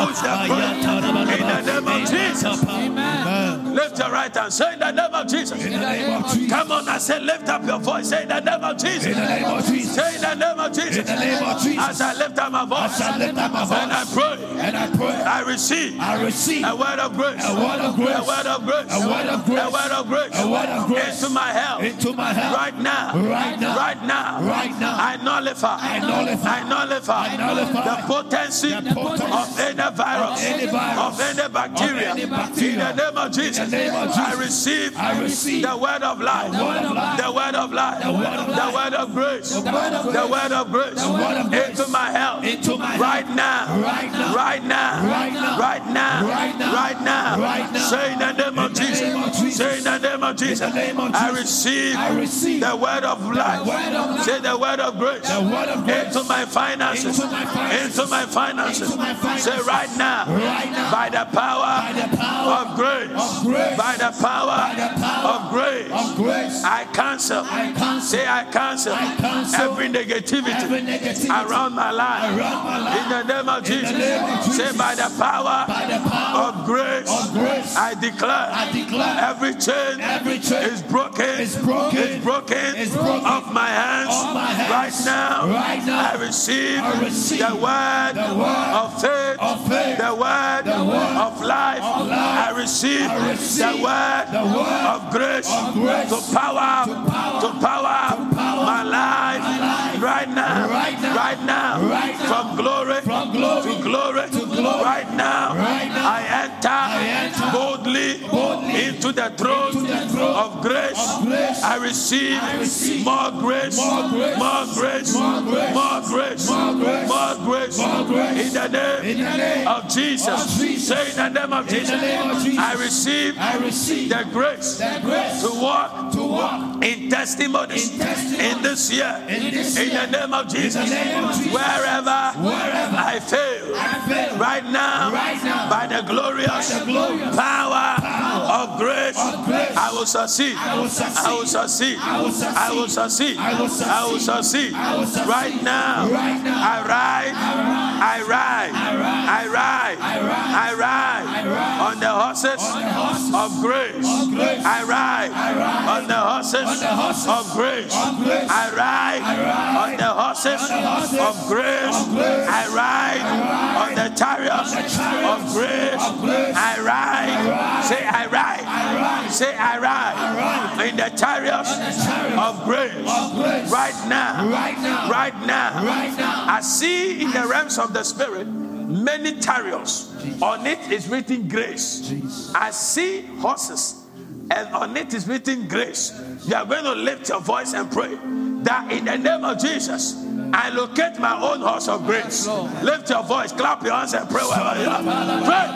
Speaker 1: Push the prayer in the name of Jesus. Amen. Lift your right hand. Say in the name of Jesus. In the name of Jesus. Come on, I say lift up your voice. Say in the name of Jesus. In the name of Jesus. Say in the name of Jesus. In the name of Jesus. As I lift up my voice. As I lift up my voice. And I pray. And I pray. I receive. I receive a word of grace. A word of grace. A word of grace. A word of grace. A word of grace. A word of grace. Into my health. Into my health. Right now. Right now. Right now. Right now. I nullify. I nullify. I nullify. I nullify the potency, of any virus. Of any virus. Of any bacteria. Of any bacteria. In the name of Jesus. The name of Jesus. I receive. I receive the word of life. The word of life. The word of life. The word of, the word of grace. The word of grace. The word of grace. The word of grace. Into my health. Into my right now. Right now. Right now. Right now. Right now. Right now. Right now. Right now. Say in the name of Jesus. Say in the name of Jesus. I receive. I receive the word of life. Say the word of grace. The word of grace. Into my finances. Into my finances. Into my finances. Say right now. Right now. By the power. By the power of grace. Of grace. By the power, By the power of, grace. of grace. I cancel. I cancel. Say I cancel. I cancel every negativity, every negativity around, my life. around my life. In the name of, Jesus. Name of Jesus. Say by the power, by the power of, grace, of grace. I declare. I declare every chain, every chain is broken. Is broken. Is broken. Is broken. Off my hands. Off my hands. Right now. Right now. I receive, I receive the, word the word of faith. Of faith. The word, the word of life. Of life. I receive, I receive the word, the word of, grace, of grace to power, to power, to power, to power my, life, my life right now, right now, right now, right now from, glory from glory to glory to glory right now. Right now I, enter I enter boldly into the throne of grace. I receive more grace, more grace, more grace, more grace. In the name of Jesus. Say in the name of Jesus. I receive the grace to walk to walk in testimonies in this year. In the name of Jesus. Wherever I fail, right now, by the glorious power of grace, I will succeed. I will succeed. I will succeed. I will succeed. Right now, I ride. I ride. I ride. I ride on the horses of grace. I ride on the horses of grace. I ride on the horses of grace. I ride on the chariots of grace. I ride. Say, I ride. I ride. Say I ride. In the chariots, of, grace. of grace. Right now. Right now. Right now. Right now. I see in the realms of the spirit many chariots. Jesus. On it is written grace. Jesus. I see horses, and on it is written grace. You are going to lift your voice and pray that in the name of Jesus, I locate my own house of grace. Lift your voice, clap your hands, and pray wherever you are. Pray.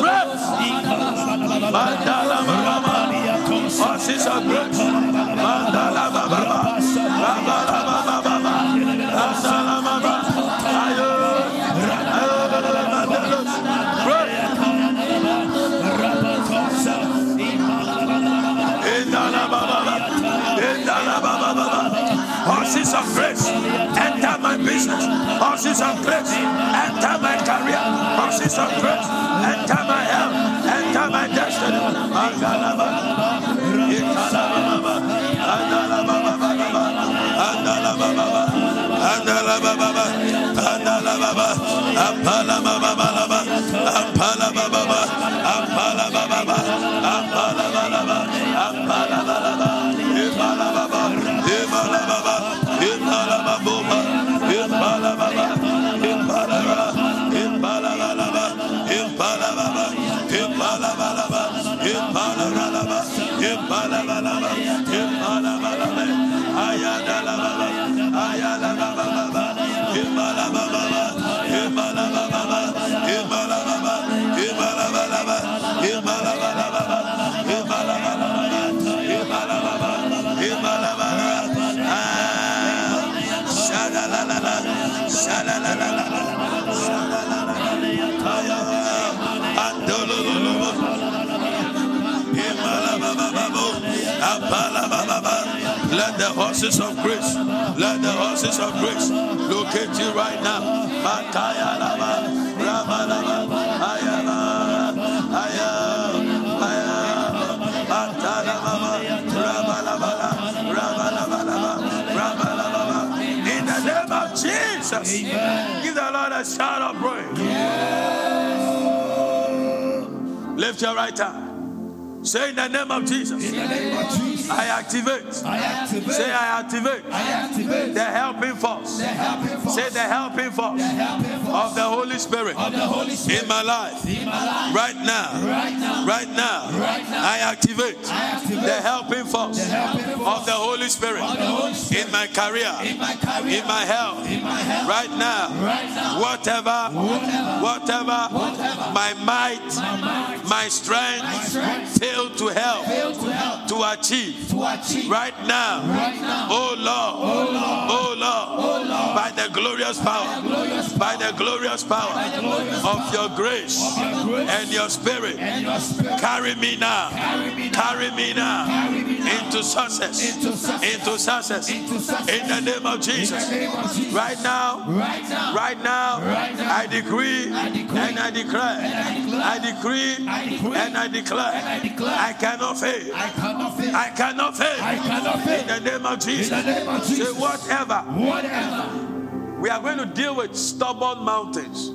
Speaker 1: Pray. Mandala Baba. Horses of grace. Mandala Baba. Mandala Baba. Mandala Baba. Horses of grace, enter my business. Oh, Horses of grace, enter my career. Oh, Horses of grace, enter my health, enter my destiny. Andala baba, andala baba, andala baba, andala baba. Bala bala bala. Let the horses of grace, let the horses of grace locate you right now. Jesus, give the Lord a shout of praise. Lift your right hand. Say in the name of Jesus.
Speaker 3: In the name of Jesus,
Speaker 1: I activate.
Speaker 3: I activate.
Speaker 1: Say I activate
Speaker 3: I activate
Speaker 1: the helping force.
Speaker 3: the helping force.
Speaker 1: Say the helping force
Speaker 3: the helping force
Speaker 1: of the Holy Spirit
Speaker 3: of the Holy Spirit
Speaker 1: in my life
Speaker 3: in my life.
Speaker 1: right now.
Speaker 3: Right now,
Speaker 1: Right now,
Speaker 3: Right now.
Speaker 1: I activate
Speaker 3: I activate
Speaker 1: the helping force
Speaker 3: the helping force
Speaker 1: of the Holy Spirit
Speaker 3: of the Holy Spirit
Speaker 1: in my career,
Speaker 3: in my career,
Speaker 1: in my health.
Speaker 3: in my health.
Speaker 1: Right now,
Speaker 3: Right now,
Speaker 1: whatever, whatever my might, my strength
Speaker 3: strength
Speaker 1: failed to help
Speaker 3: fail to help
Speaker 1: to achieve. Right now,
Speaker 3: right now.
Speaker 1: Oh, oh, oh Lord, oh Lord, by the glorious power, by the glorious power
Speaker 3: glorious
Speaker 1: of your grace
Speaker 3: your grace
Speaker 1: and your spirit,
Speaker 3: and your spirit.
Speaker 1: carry me now,
Speaker 3: Carry me now.
Speaker 1: carry me now
Speaker 3: Carry me now.
Speaker 1: into success,
Speaker 3: Into success.
Speaker 1: into success,
Speaker 3: Into success.
Speaker 1: in the name of Jesus.
Speaker 3: the name of Jesus.
Speaker 1: Right now,
Speaker 3: Right now.
Speaker 1: right now,
Speaker 3: Right now.
Speaker 1: I decree
Speaker 3: I decree.
Speaker 1: and I declare,
Speaker 3: I
Speaker 1: decree and I declare,
Speaker 3: And I declare.
Speaker 1: I cannot fail.
Speaker 3: I cannot fail.
Speaker 1: I cannot fail.
Speaker 3: I cannot fail.
Speaker 1: In the name of Jesus.
Speaker 3: In the name of
Speaker 1: Say
Speaker 3: Jesus.
Speaker 1: whatever.
Speaker 3: Whatever.
Speaker 1: We are going to deal with stubborn mountains.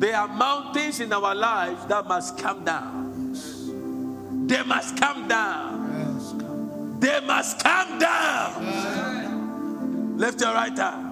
Speaker 1: There are mountains in our lives that must come down. They must come down. They must come down. Lift your right hand.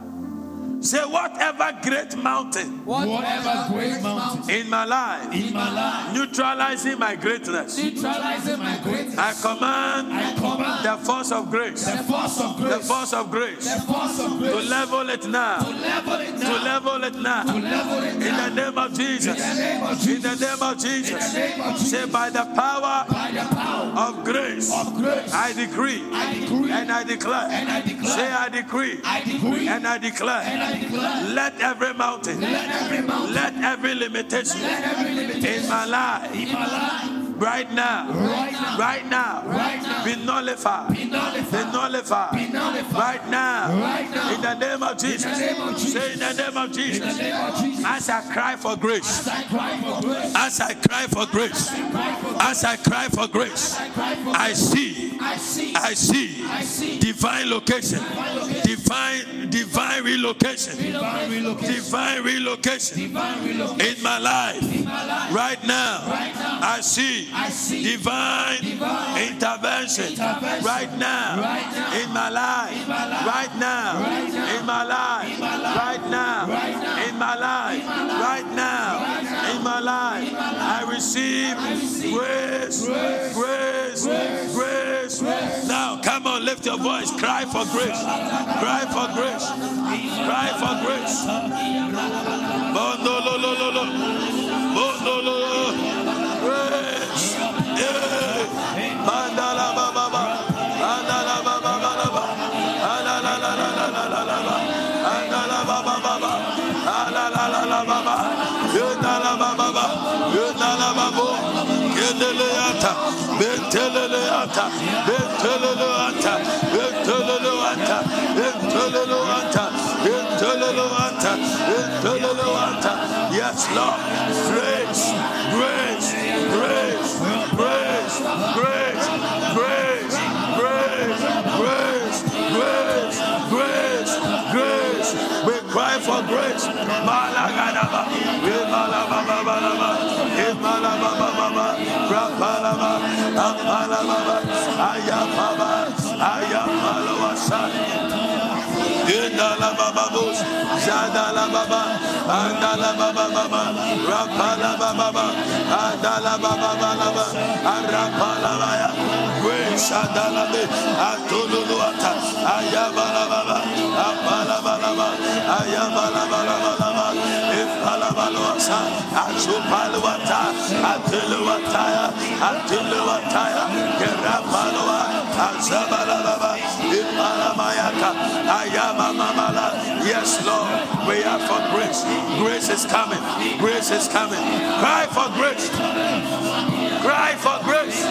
Speaker 1: Say, whatever great mountain
Speaker 3: Whatever great mountain
Speaker 1: in my life
Speaker 3: in my life
Speaker 1: neutralizing my greatness,
Speaker 3: neutralizing my greatness.
Speaker 1: I command
Speaker 3: I command
Speaker 1: the force of grace,
Speaker 3: the force of grace.
Speaker 1: the force of grace
Speaker 3: The force of
Speaker 1: to
Speaker 3: grace.
Speaker 1: level it now.
Speaker 3: To level it now.
Speaker 1: to
Speaker 3: now.
Speaker 1: level it now.
Speaker 3: To level it
Speaker 1: In the
Speaker 3: now.
Speaker 1: name of Jesus.
Speaker 3: In the name of
Speaker 1: In
Speaker 3: Jesus.
Speaker 1: the name of
Speaker 3: In
Speaker 1: Jesus.
Speaker 3: the name of
Speaker 1: Say
Speaker 3: Jesus.
Speaker 1: by the power
Speaker 3: By the power
Speaker 1: of grace,
Speaker 3: of grace.
Speaker 1: I decree
Speaker 3: I decree.
Speaker 1: and I declare.
Speaker 3: And I declare.
Speaker 1: Say I decree
Speaker 3: I decree.
Speaker 1: and I declare.
Speaker 3: And I declare.
Speaker 1: Let every mountain,
Speaker 3: Let every mountain.
Speaker 1: let every limitation
Speaker 3: Let every limitation.
Speaker 1: in my life
Speaker 3: In my life
Speaker 1: right now,
Speaker 3: right now,
Speaker 1: be nullified,
Speaker 3: be nullified,
Speaker 1: right now, in the name of Jesus. Say in the name of Jesus, as I cry for grace,
Speaker 3: as I cry for grace,
Speaker 1: as I cry for grace, I see,
Speaker 3: I see.
Speaker 1: Divine location, divine, divine relocation,
Speaker 3: divine relocation.
Speaker 1: In my life. Right now. I see.
Speaker 3: I see
Speaker 1: divine
Speaker 3: divine
Speaker 1: intervention.
Speaker 3: intervention.
Speaker 1: Right now,
Speaker 3: Right now.
Speaker 1: in my life.
Speaker 3: my life.
Speaker 1: Right now,
Speaker 3: Right now.
Speaker 1: in my life.
Speaker 3: In my life.
Speaker 1: Right now, in my life. Right now, in my life. I receive grace,
Speaker 3: grace,
Speaker 1: grace. Now, come on, lift your voice. Cry for grace. Cry for grace. Cry for grace. Bondolololo. Bondololo. Grace. Bentelele ata. Bentelele ata. Bentelele ata. Ata. Bentelele Wata, Wata. Yes, Lord. Grace, grace, grace, grace, grace, grace, grace, grace, grace, grace, grace. We cry for grace. Malagadaba, Imalababa, Imalababa, babus, zada la baba, anda la baba baba, rapa la baba, anda la baba baba, arapa la baya, shada la be, atululu ata, ayaba la baba, apa la baba, ayaba la baba. Ifala balwasa, Achupaluata, Atiluataya, Atiluataya, Kerapalua, Azabala baba, Ifala mayaka, Ayabala Yes, Lord, we are for grace. Grace is coming. Grace is coming. Cry for grace. Cry for grace.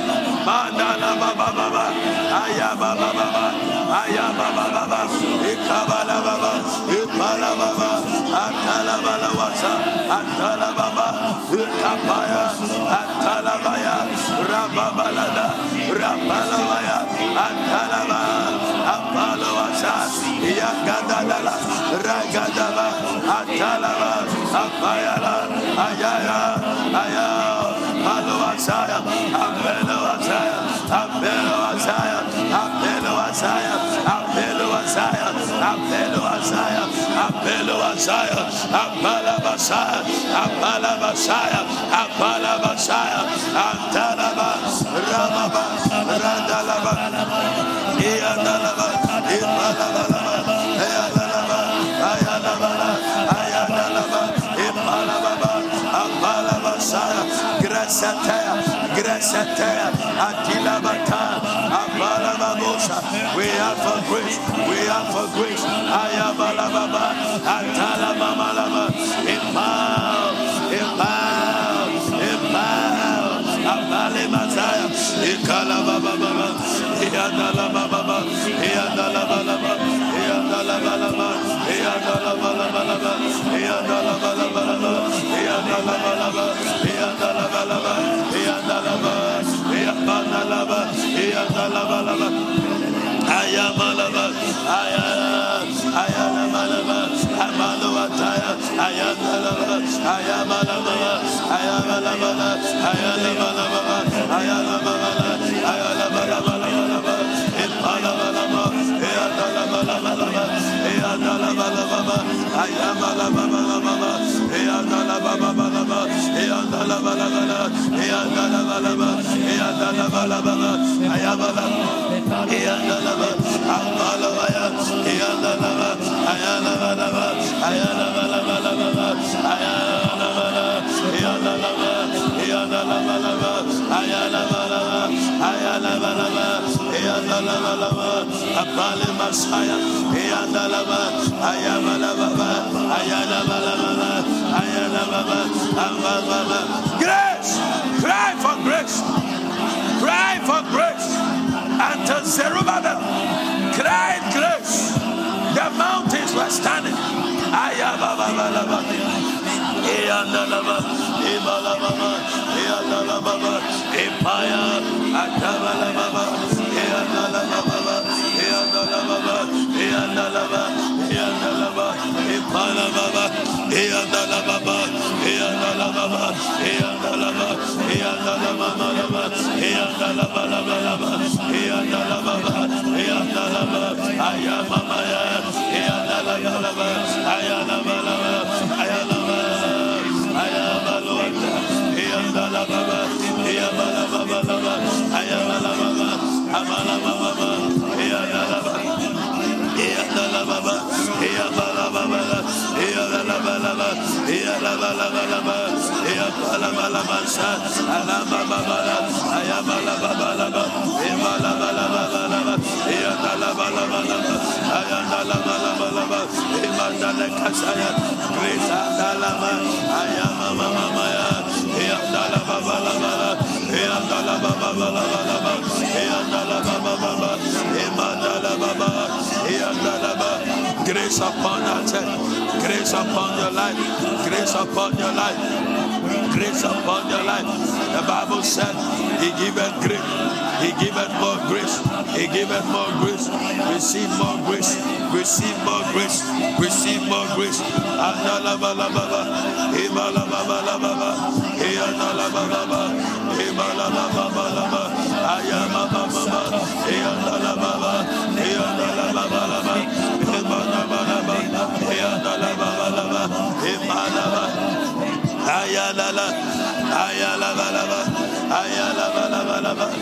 Speaker 1: Mandala baba baba. Ayaba baba. Ayaba baba. Ikabala baba. Atalababa, Kapaya, Atalabaya, Rababalada, Rabalabaya, Atalaba, Apalawasa, Yakadala, Ragadala, Atalaba, Apayala, Ayaya, Ayaya, Palawasaya, Apelawasaya, Apelawasaya, Apelawasaya, Apelawasaya, Apelawasaya, Apelo Basaya, abala Basaya, abala Basaya, abala Basaya, Antalaba, Rababa, Radalaba, Iadalaba, Ipalabalaba, Ayadalaba, Ayadalaba, Ayadalaba, Ipalababa, Apala Basaya, Grasatea, Grasatea, Atilabata, Apala Babosa, we are for grace, we are for grace, Ayabalaba. Ayabalababa, Atalabamalaba, Impal, Impal, Impal, Abale Mataya, Ikalababa, Iadalababa, Iadalabalaba, Iadalabalaba, Iadalabalaba, Iadalabalaba, Iadalabalaba, Yandalabalaba, Yandalaba, Yamanalaba, Yandalabalaba, Ayamalaba, Ayalabalaba, Amaluataya, Ayandalaba, Ayamalaba, Ayamalaba, Ayalabalaba, Ayalabalaba, Ayalabalaba, Impalabalaba, Yandalabalaba, Yandalabalaba, Ayamalabalaba, Yandalabalaba, Yandala balabala, Yandala balaba, Yandala balabala, Ayabala, la ba balaba, Ayala baba, Ambala Grace. Cry for grace. Cry for grace. Until Zerubbabel cried grace. The mountains were standing. Ayababalaba e andalaba e balababa e andalaba e paya atabalaba e andalaba e andalaba e andalaba e andalaba e palababa e andalaba e andalaba e andalaba e andalaba e andalaba e andalaba e andalaba ayamamaya e andalaba ayabalaba I am a mama. I am a mama. Grace upon that church. Eh? Grace upon your life. Grace upon your life. Grace upon your life. The Bible said he giveth grace. He giveth more grace. He giveth more grace. Receive more grace. Receive more grace. Receive more grace. Andalabalababa i la ayala la ayala la.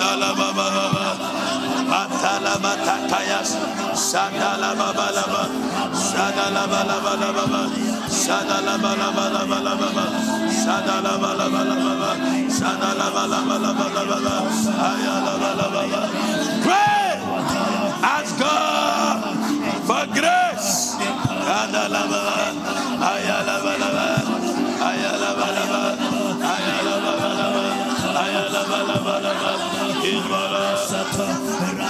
Speaker 1: Sandala Baba Batala Batatayas Sandala Baba Laba Sadala Bala Bala Baba Sadala Bala Bala Bala Baba Sadala Bala Bala Baba Sadala Bala Bala Bala Bala Ayala Bala Baba Pray Ask God for grace Sadala Bala Ayala Bala Bala Ayala Bala Bala bala bala bala bala ibara sata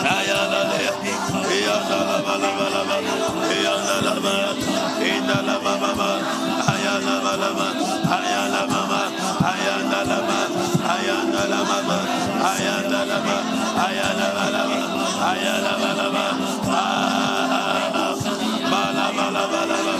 Speaker 1: raya la le ya la la bala bala bala ya la la ma inda la ma ma ma aya la ma la ma aya la ma ma aya la la ma aya la la ma ma aya la la ma aya la la la ma aya la la la ma bala bala bala bala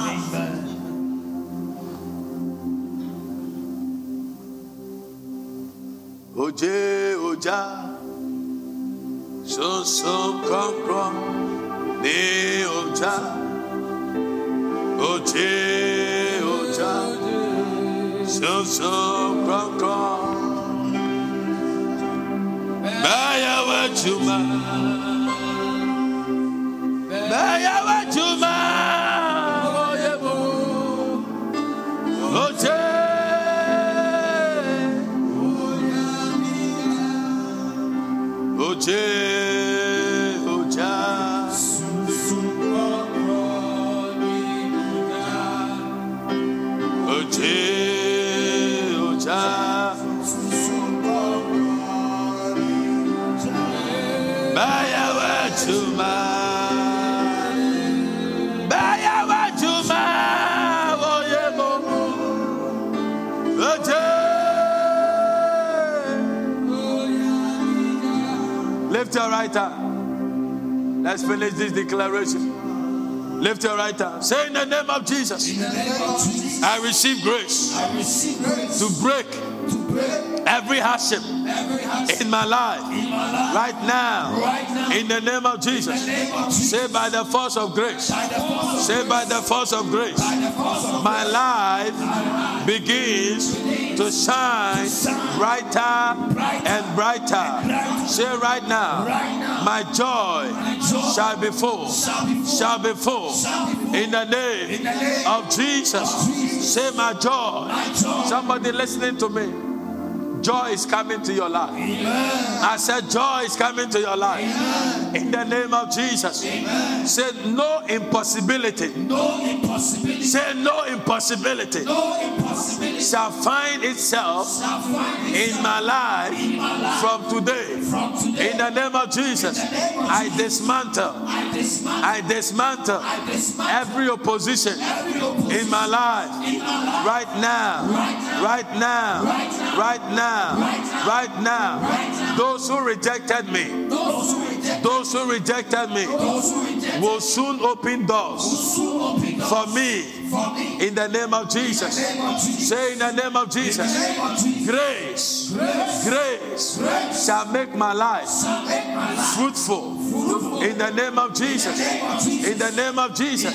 Speaker 1: oje oja. Sunsun kankro ni oja. Oje oja. Sunsun kankro. Baya wajuma baya wajuma. Your right hand. Let's finish this declaration. Lift your right hand. Say in the name of Jesus, I receive grace I receive grace to break to break every hardship in my life right now. In the name of Jesus. Say by the force of grace. Say by the force of grace. My life begins to shine brighter and brighter. Say right now, my joy shall be full, shall be full. In the name of Jesus. Say my joy. Somebody listening to me. Joy is coming to your life. Amen. I said, Joy is coming to your life. Amen. In the name of Jesus. Amen. Say, No impossibility.
Speaker 3: No impossibility.
Speaker 1: Say, No impossibility.
Speaker 3: No impossibility.
Speaker 1: Shall find itself,
Speaker 3: Shall find itself
Speaker 1: in, my life,
Speaker 3: in my life
Speaker 1: from today.
Speaker 3: From today.
Speaker 1: In the name of Jesus.
Speaker 3: Name of
Speaker 1: I dismantle.
Speaker 3: I dismantle.
Speaker 1: I dismantle
Speaker 3: I dismantle
Speaker 1: every opposition
Speaker 3: every opposition
Speaker 1: in my life
Speaker 3: in my life.
Speaker 1: right now, right now, right now, right now. Those who
Speaker 3: Those who reject,
Speaker 1: those who rejected me,
Speaker 3: those who rejected me
Speaker 1: will soon open doors
Speaker 3: soon open doors
Speaker 1: for me in the name of Jesus.
Speaker 3: name of Jesus.
Speaker 1: Say in the name of Jesus,
Speaker 3: name of Jesus.
Speaker 1: grace,
Speaker 3: Grace.
Speaker 1: shall make my life
Speaker 3: Shall make my life
Speaker 1: fruitful in the name of Jesus. In the name of Jesus.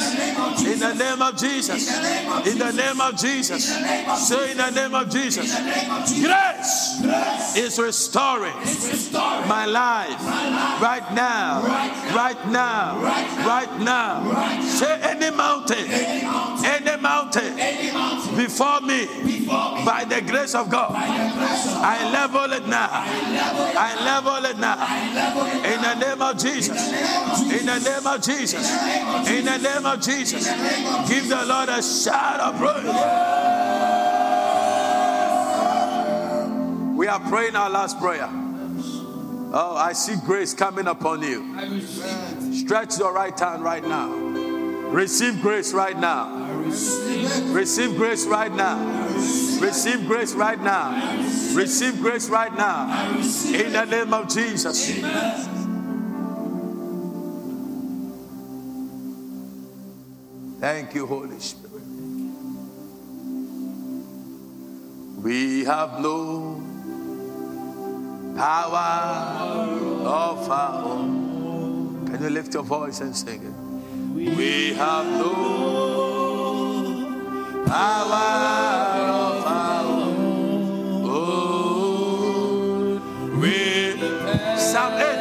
Speaker 1: In the name of Jesus. In the name of Jesus. Say in the name of Jesus. Grace is restoring
Speaker 3: Restoring
Speaker 1: my life right now. Right now. Right now. Say any mountain. Any mountain before me by the grace of God. I level it now. I level it now. In the name of Jesus. In the name of Jesus. In the name of Jesus. Give the Lord a shout of praise. We are praying our last prayer. Oh, I see grace coming upon you. Stretch your right hand right now. Receive grace right now. Receive grace right now. Receive grace right now. Receive grace right now. In the name of Jesus. Thank you, Holy Spirit. We have no power of our own. Can you lift your voice and sing it? We have no power of our own. Oh, We Psalm 18,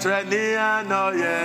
Speaker 1: Ìṣẹ̀ntẹ̀ ní àná yẹ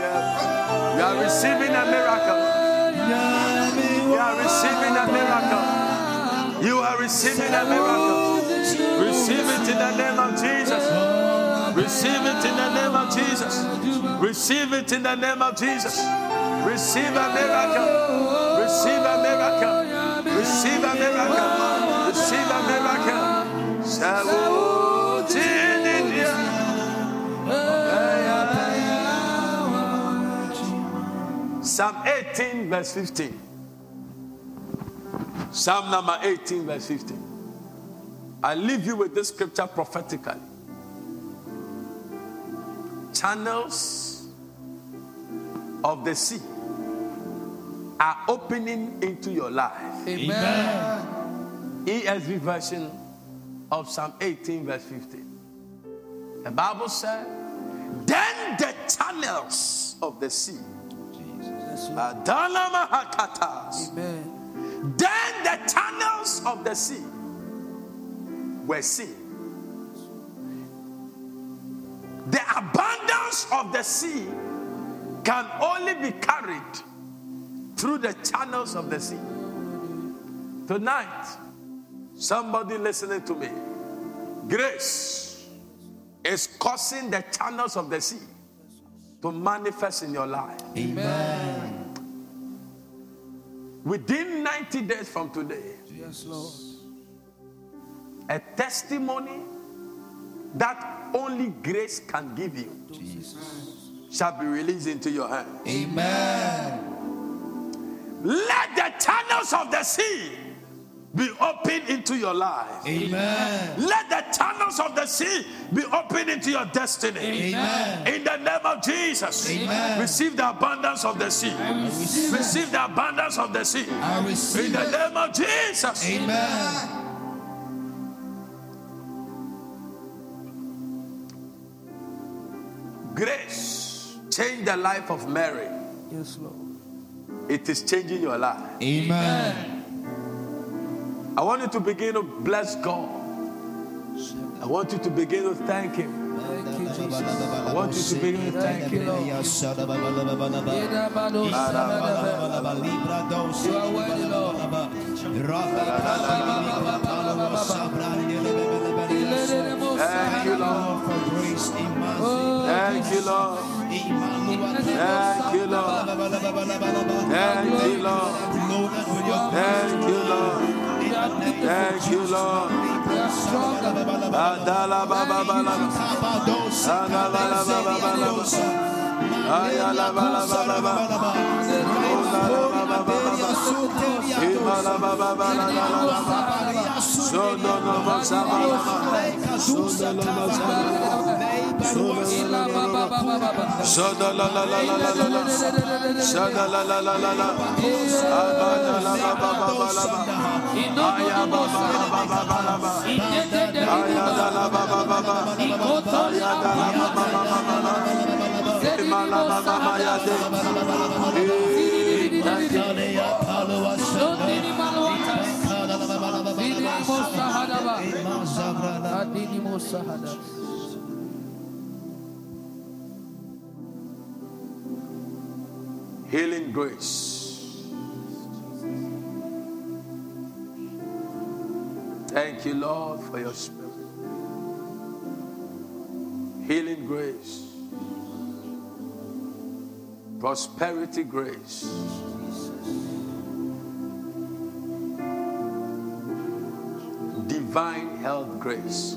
Speaker 1: yẹ. You are receiving a miracle. You are receiving a miracle. You are receiving a miracle. Receive it in the name. Receive it in the name of Jesus. Receive it in the name of Jesus. Receive a miracle. Receive a miracle. Receive a miracle. Receive a miracle. Psalm 18, verse 15. Psalm number 18, verse 15. I leave you with this scripture prophetically. Channels of the sea are opening into your life.
Speaker 2: Amen.
Speaker 1: ESV version of Psalm 18, verse 15. The Bible said, Then the channels of the sea,
Speaker 2: Amen.
Speaker 1: then the channels of the sea were seen. The abundance of the sea can only be carried through the channels of the sea. Tonight, somebody listening to me, grace is causing the channels of the sea to manifest in your life.
Speaker 2: Amen.
Speaker 1: Within 90 days from today,
Speaker 2: Yes, Lord.
Speaker 1: a testimony that only grace can give you Jesus. shall be released into your hand.
Speaker 3: Amen.
Speaker 1: Let the channels of the sea be opened into your life.
Speaker 3: Amen.
Speaker 1: Let the channels of the sea be opened into your destiny.
Speaker 3: Amen.
Speaker 1: In the name of Jesus,
Speaker 3: Amen.
Speaker 1: receive the abundance of the sea.
Speaker 3: receive.
Speaker 1: Receive the abundance of the sea.
Speaker 3: I
Speaker 1: In the name of Jesus.
Speaker 3: Amen.
Speaker 1: Grace change the life of Mary.
Speaker 2: Yes, Lord.
Speaker 1: It is changing your life.
Speaker 3: Amen.
Speaker 1: I want you to begin to bless God. I want you to begin to thank Him.
Speaker 2: Thank you, Jesus.
Speaker 1: I want you to begin to thank Him.
Speaker 2: You are worthy, Lord.
Speaker 1: Thank you, Lord.
Speaker 3: For grace in.
Speaker 1: Thank you, Lord. Thank you, Lord. Thank you, Lord. Thank you, Lord. Thank you, Lord. Eh, Thank you. Healing grace. Thank you, Lord, for your spirit. Healing grace. Prosperity grace. Divine health grace.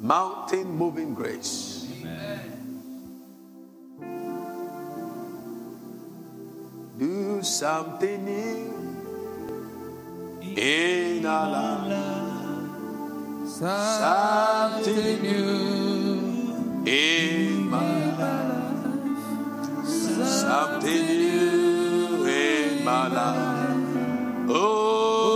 Speaker 1: Mountain moving grace. Do something new in our life. Something new in my life. Something new in my life. Oh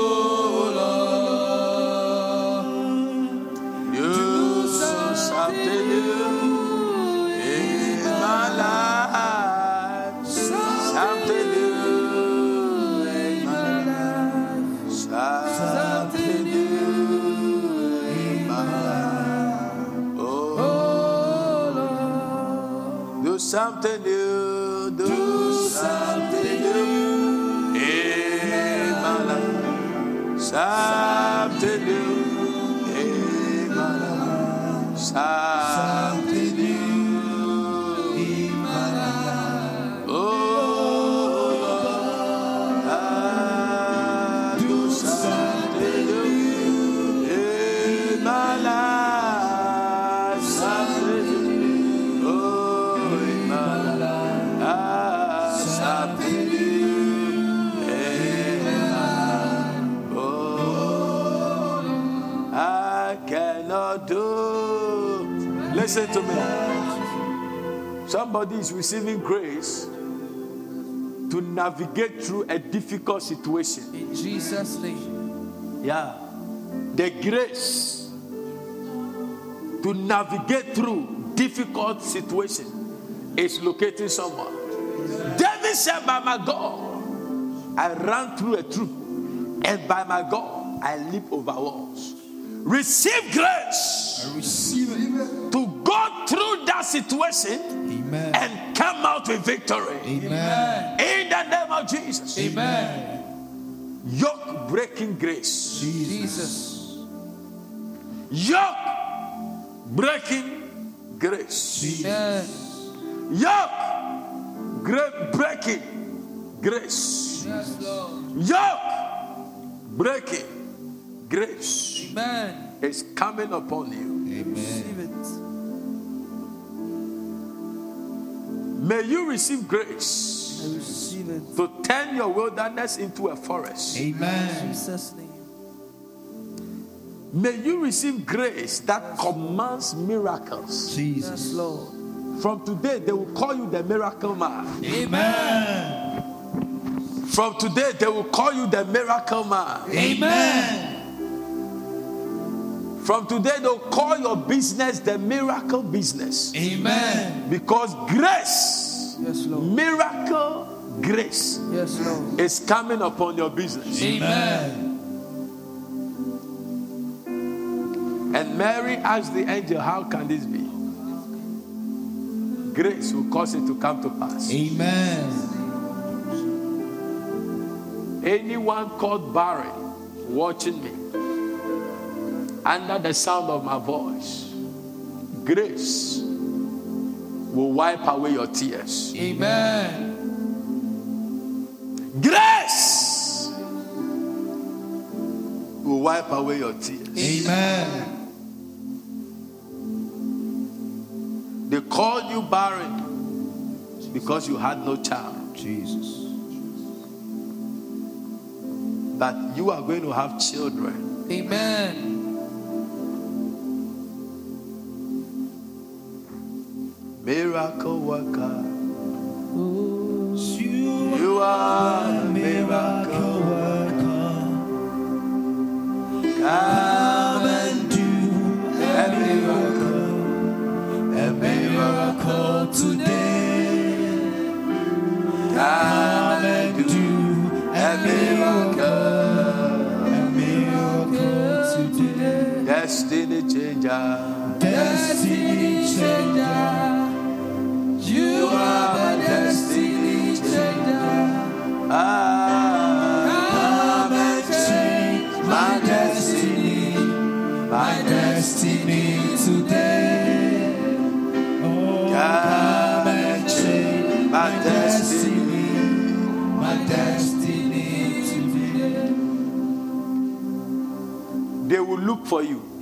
Speaker 1: something new. Do something new in my life. Something new in my life. Something Listen to me. Somebody is receiving grace to navigate through a difficult situation.
Speaker 2: In Jesus' name.
Speaker 1: Yeah. The grace to navigate through difficult situation is locating someone. David said, By my God, I ran through a troop, and by my God, I leap over walls. Receive grace
Speaker 3: I receive it.
Speaker 1: Situation
Speaker 3: Amen.
Speaker 1: and come out with victory.
Speaker 3: Amen.
Speaker 1: In the name of Jesus.
Speaker 2: Amen.
Speaker 1: Yoke breaking grace.
Speaker 2: Jesus.
Speaker 1: Yoke breaking grace.
Speaker 2: Yes.
Speaker 1: Yoke great breaking grace.
Speaker 2: Yes,
Speaker 1: Yoke breaking grace
Speaker 2: Amen.
Speaker 1: is coming upon you.
Speaker 2: Receive
Speaker 1: May you receive grace
Speaker 2: receive it.
Speaker 1: to turn your wilderness into a forest.
Speaker 3: Amen.
Speaker 2: Jesus' name.
Speaker 1: May you receive grace that commands miracles.
Speaker 3: Jesus.
Speaker 2: Yes, Lord.
Speaker 1: From today, they will call you the miracle man.
Speaker 3: Amen.
Speaker 1: From today, they will call you the miracle man.
Speaker 3: Amen.
Speaker 1: From today, they'll call your business the miracle business.
Speaker 3: Amen.
Speaker 1: Because grace,
Speaker 2: Yes, Lord.
Speaker 1: miracle grace,
Speaker 2: Yes, Lord.
Speaker 1: is coming upon your business.
Speaker 3: Amen.
Speaker 1: And Mary asked the angel, How can this be? Grace will cause it to come to pass.
Speaker 3: Amen.
Speaker 1: Anyone called barren watching me under the sound of my voice, grace will wipe away your tears.
Speaker 2: Amen.
Speaker 1: Grace will wipe away your tears.
Speaker 3: Amen.
Speaker 1: They called you barren because you had no child.
Speaker 3: Jesus.
Speaker 1: But you are going to have children.
Speaker 2: Amen.
Speaker 1: Miracle worker.
Speaker 3: You
Speaker 1: You are a miracle.
Speaker 3: worker.
Speaker 1: Come
Speaker 3: and do a miracle, a miracle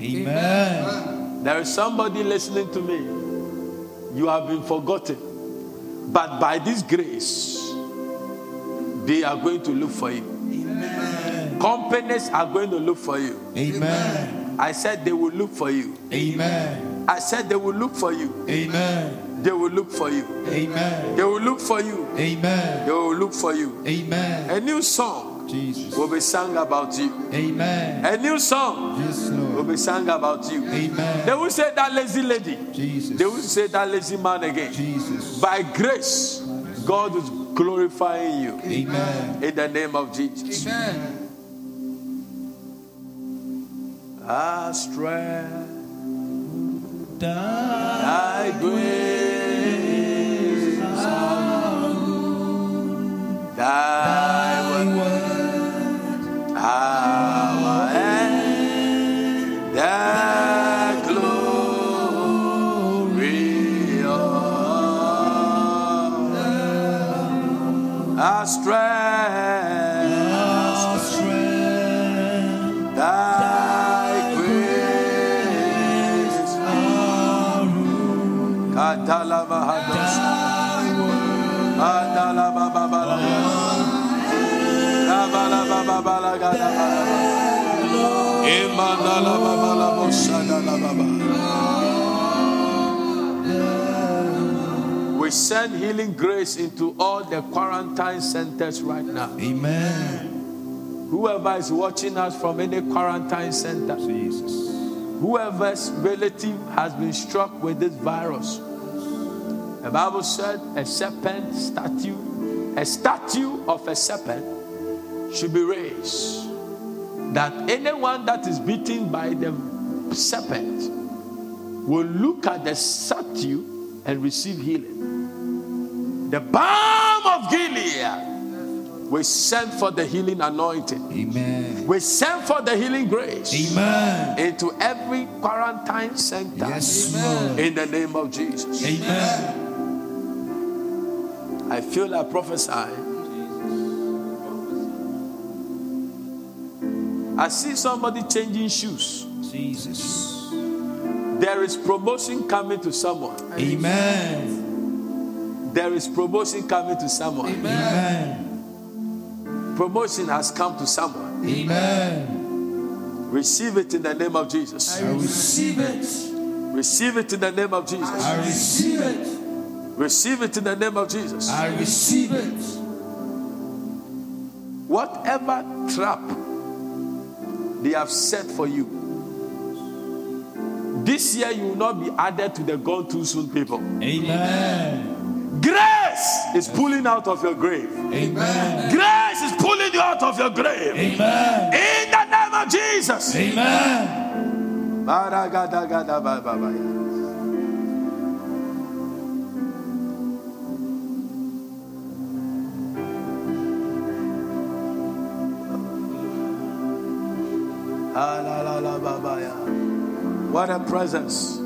Speaker 3: Amen.
Speaker 1: There is somebody listening to me. You have been forgotten. But by this grace, they are going to look for you. Amen. Companies are going to look for you.
Speaker 3: Amen.
Speaker 1: I said they will look for you.
Speaker 3: Amen.
Speaker 1: I said they will look for you.
Speaker 3: Amen.
Speaker 1: They will look for you.
Speaker 3: Amen.
Speaker 1: They will look for you.
Speaker 3: Amen.
Speaker 1: They will look for you.
Speaker 3: Amen.
Speaker 1: A new song
Speaker 3: Jesus.
Speaker 1: will be sung about you.
Speaker 3: Amen.
Speaker 1: A new song
Speaker 3: Yes,
Speaker 1: will be sung about you.
Speaker 3: Amen.
Speaker 1: They will say that lazy lady.
Speaker 3: Jesus.
Speaker 1: They will say that lazy man again.
Speaker 3: Jesus.
Speaker 1: By grace, God is glorifying you.
Speaker 3: Amen.
Speaker 1: In the name of Jesus.
Speaker 2: Amen.
Speaker 1: I strength,
Speaker 3: thy
Speaker 1: grace, thy word, our end, the glory of our strength, We send healing grace into all the quarantine centers right now.
Speaker 3: Amen.
Speaker 1: Whoever is watching us from any quarantine center,
Speaker 3: Jesus.
Speaker 1: whoever's relative has been struck with this virus, the Bible said a serpent statue, a statue of a serpent should be raised. That anyone that is beaten by the serpent will look at the statue and receive healing. The balm of Gilead, we send for the healing anointing.
Speaker 3: Amen.
Speaker 1: We send for the healing grace
Speaker 3: Amen.
Speaker 1: into every quarantine center
Speaker 3: Yes,
Speaker 1: in the name of Jesus.
Speaker 3: Amen.
Speaker 1: I feel like prophesying. I see somebody changing shoes.
Speaker 3: Jesus.
Speaker 1: There is promotion coming to someone.
Speaker 3: Amen.
Speaker 1: There is promotion coming to someone.
Speaker 3: Amen.
Speaker 1: Promotion has come to someone.
Speaker 3: Amen.
Speaker 1: Receive it in the name of Jesus.
Speaker 2: I receive it.
Speaker 1: Receive it in the name of Jesus.
Speaker 2: I receive it.
Speaker 1: Receive it in the name of Jesus.
Speaker 2: I receive it.
Speaker 1: Whatever trap they have set for you, this year you will not be added to the gone too soon people.
Speaker 3: Amen.
Speaker 1: Grace is pulling out of your grave.
Speaker 3: Amen.
Speaker 1: Grace is pulling you out of your grave.
Speaker 3: Amen.
Speaker 1: In the name of Jesus.
Speaker 3: Amen.
Speaker 1: What a presence.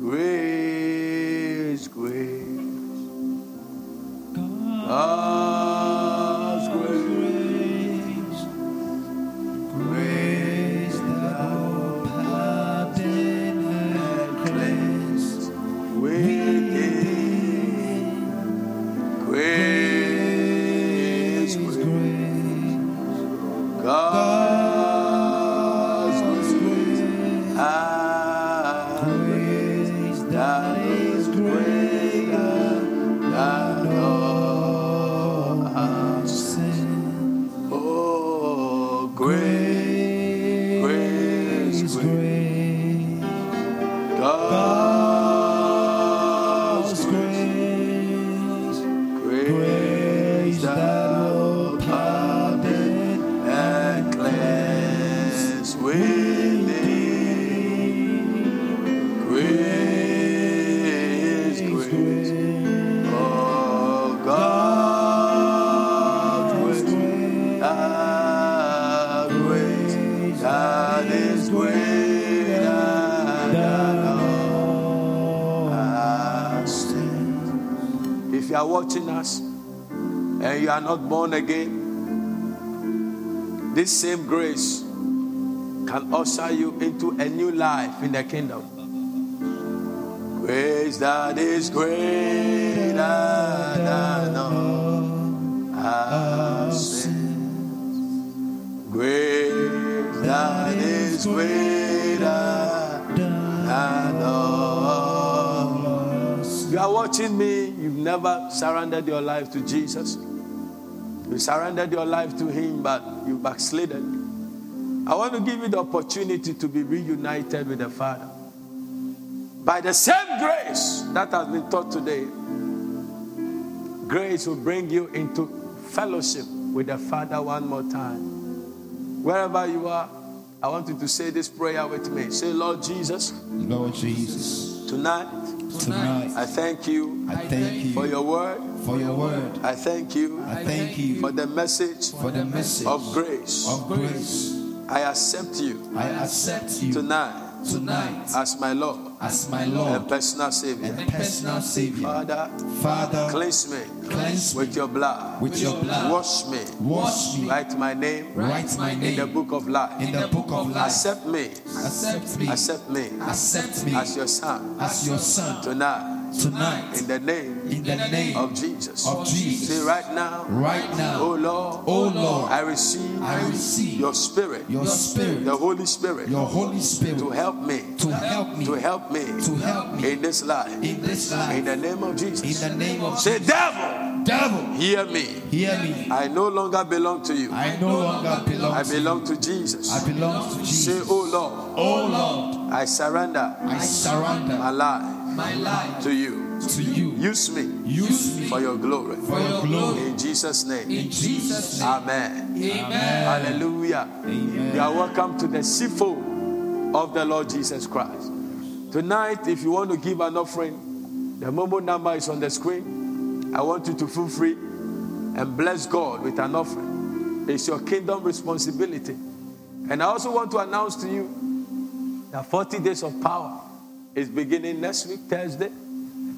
Speaker 1: Grace, grace. God's not born again, this same grace can usher you into a new life in the kingdom. Grace that is greater than all sins. Grace that is greater than all. You are watching me, you've never surrendered your life to Jesus. You surrendered your life to Him, but you backslidden. I want to give you the opportunity to be reunited with the Father. By the same grace that has been taught today, grace will bring you into fellowship with the Father one more time. Wherever you are, I want you to say this prayer with me. Say, Lord Jesus,
Speaker 3: Lord Jesus,
Speaker 1: tonight
Speaker 3: tonight
Speaker 1: I thank you
Speaker 3: I thank you
Speaker 1: for your word.
Speaker 3: for your word.
Speaker 1: I thank you
Speaker 3: I thank you
Speaker 1: for the message
Speaker 3: for the message
Speaker 1: of grace.
Speaker 3: of grace.
Speaker 1: I accept you
Speaker 3: I accept you
Speaker 1: tonight
Speaker 3: tonight
Speaker 1: as my Lord
Speaker 2: as my
Speaker 1: and
Speaker 2: Lord
Speaker 1: personal Savior.
Speaker 2: and personal Savior.
Speaker 1: Father,
Speaker 2: Father,
Speaker 1: cleanse me
Speaker 2: cleanse me
Speaker 1: with your blood.
Speaker 2: with your blood.
Speaker 1: Wash me.
Speaker 2: Wash me.
Speaker 1: Write my name
Speaker 2: Write my name
Speaker 1: in the book of life.
Speaker 2: in the book of life.
Speaker 1: Accept me.
Speaker 2: Accept me.
Speaker 1: Accept me
Speaker 2: Accept me
Speaker 1: as your son
Speaker 2: as your son
Speaker 1: tonight
Speaker 2: tonight.
Speaker 1: In the name
Speaker 2: in the name
Speaker 1: of Jesus.
Speaker 2: of Jesus.
Speaker 1: Say right now,
Speaker 2: Right now.
Speaker 1: Oh Lord,
Speaker 2: oh Lord,
Speaker 1: I receive
Speaker 2: I receive
Speaker 1: your spirit,
Speaker 2: your spirit,
Speaker 1: the Holy Spirit,
Speaker 2: your Holy Spirit.
Speaker 1: To help me,
Speaker 2: to help me,
Speaker 1: to help me.
Speaker 2: To help me.
Speaker 1: In this life.
Speaker 2: in this life.
Speaker 1: In the name of Jesus.
Speaker 2: In the name of Jesus, Say,
Speaker 1: devil,
Speaker 2: Devil,
Speaker 1: hear me.
Speaker 2: hear me.
Speaker 1: I no longer belong to you.
Speaker 2: I no longer belong
Speaker 1: I
Speaker 2: to
Speaker 1: belong to Jesus.
Speaker 2: I belong to Jesus Say,
Speaker 1: oh Lord,
Speaker 2: Oh Lord,
Speaker 1: I surrender
Speaker 2: I
Speaker 1: my
Speaker 2: surrender
Speaker 1: life
Speaker 2: my life
Speaker 1: to you.
Speaker 2: to you.
Speaker 1: Use me
Speaker 2: Use me
Speaker 1: for your glory.
Speaker 2: for your glory.
Speaker 1: In Jesus' name.
Speaker 2: In Jesus' name.
Speaker 1: Amen.
Speaker 2: Amen.
Speaker 1: Hallelujah.
Speaker 2: Amen.
Speaker 1: You are welcome to the seafold of the Lord Jesus Christ. Tonight, if you want to give an offering, the Momo number is on the screen. I want you to feel free and bless God with an offering. It's your kingdom responsibility. And I also want to announce to you that 40 days of power is beginning next week, Thursday.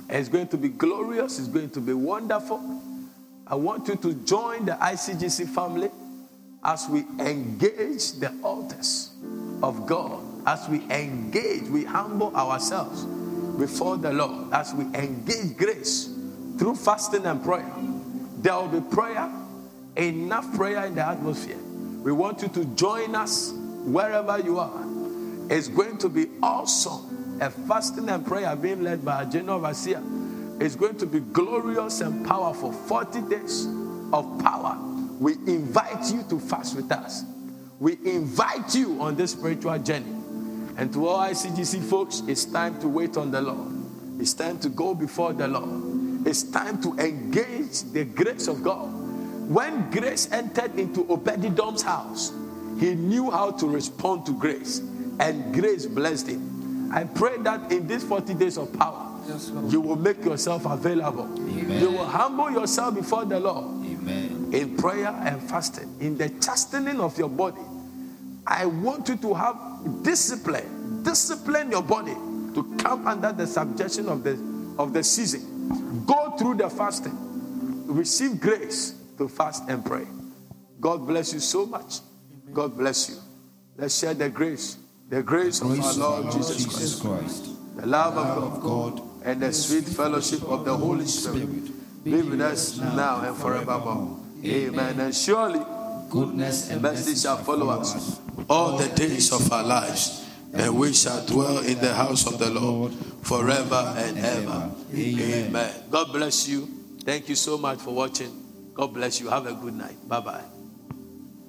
Speaker 1: It's going to be glorious, it's going to be wonderful. I want you to join the ICGC family as we engage the altars of God, as we engage, we humble ourselves before the Lord, as we engage grace through fasting and prayer. There will be prayer, enough prayer in the atmosphere. We want you to join us wherever you are. It's going to be awesome. A fasting and prayer being led by a general overseer. is going to be glorious and powerful. 40 days of power. We invite you to fast with us. We invite you on this spiritual journey. And to all ICGC folks, it's time to wait on the Lord. It's time to go before the Lord. It's time to engage the grace of God. When grace entered into Obed-Edom's house, he knew how to respond to grace, and grace blessed him. I pray that in these 40 days of power, you will make yourself available. You will humble yourself before the Lord
Speaker 2: Amen.
Speaker 1: in prayer and fasting, in the chastening of your body. I want you to have discipline, discipline your body to come under the subjection of the of the season. Go through the fasting, receive grace to fast and pray. God bless you so much. God bless you. Let's share the grace, the grace of our Lord Jesus Christ, the love of
Speaker 2: God,
Speaker 1: and the sweet fellowship of the Holy Spirit be with us now and forevermore. Amen. And surely
Speaker 2: goodness and
Speaker 1: mercy
Speaker 2: mercy
Speaker 1: shall follow us all the days of our lives, and we shall dwell in the house of the Lord forever and ever. Amen. God bless you. Thank you so much for watching. God bless you. Have a good night. Bye bye.